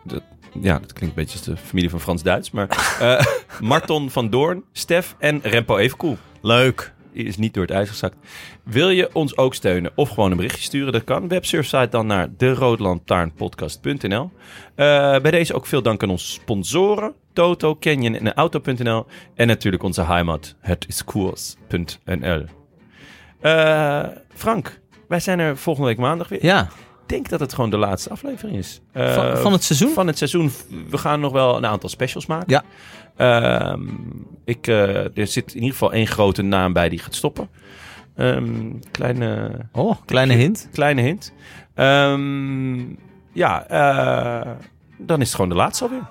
dat, ja, dat klinkt een beetje als de familie van Frans Duits. Maar eh, [LAUGHS] Marton van Doorn, Stef en Rempo Evenkoel. Leuk. Is niet door het ijs gezakt. Wil je ons ook steunen of gewoon een berichtje sturen? Dat kan. Websurfsite dan naar deroodlantaarnpodcast.nl. Eh bij deze ook veel dank aan onze sponsoren. Toto, Canyon en Auto.nl. En natuurlijk onze heimat, het is koers.nl. Eh, Frank, wij zijn er volgende week maandag weer. Ja, denk dat het gewoon de laatste aflevering is. Eh, van, van het seizoen? van het seizoen. We gaan nog wel een aantal specials maken. Ja. Ehm, ik, eh, er zit in ieder geval één grote naam bij die gaat stoppen. Ehm, kleine, Oh, kleine hint. kleine hint. Ehm, ja, eh, dan is het gewoon de laatste alweer.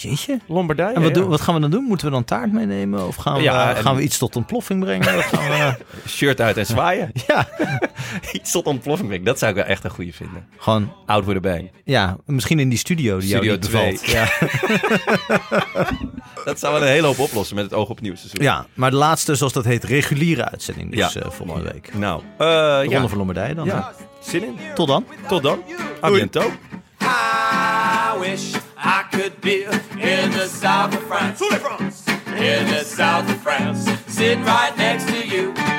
Jeetje. Lombardije. En wat, ja. doen, wat gaan we dan doen? Moeten we dan taart meenemen? Of gaan we, Ja, en- gaan we iets tot ontploffing brengen? Gaan we, [LAUGHS] Shirt uit en zwaaien. [LAUGHS] ja, [LAUGHS] Iets tot ontploffing. brengen. Dat zou ik wel echt een goede vinden. gewoon, Out with a bang. ja, misschien in die studio die Studio jou niet bevalt. twee. Ja. Dat zou wel een hele hoop oplossen met het oog op seizoen. ja, maar de laatste, zoals dat heet, reguliere uitzending. Dus Ja. eh, volgende week. Nou, De eh Ronde ja. van Lombardije dan. ja. Zin in. Tot dan. Tot dan. A bientôt. I wish I could be in the south of France. In the south of France, sitting right next to you.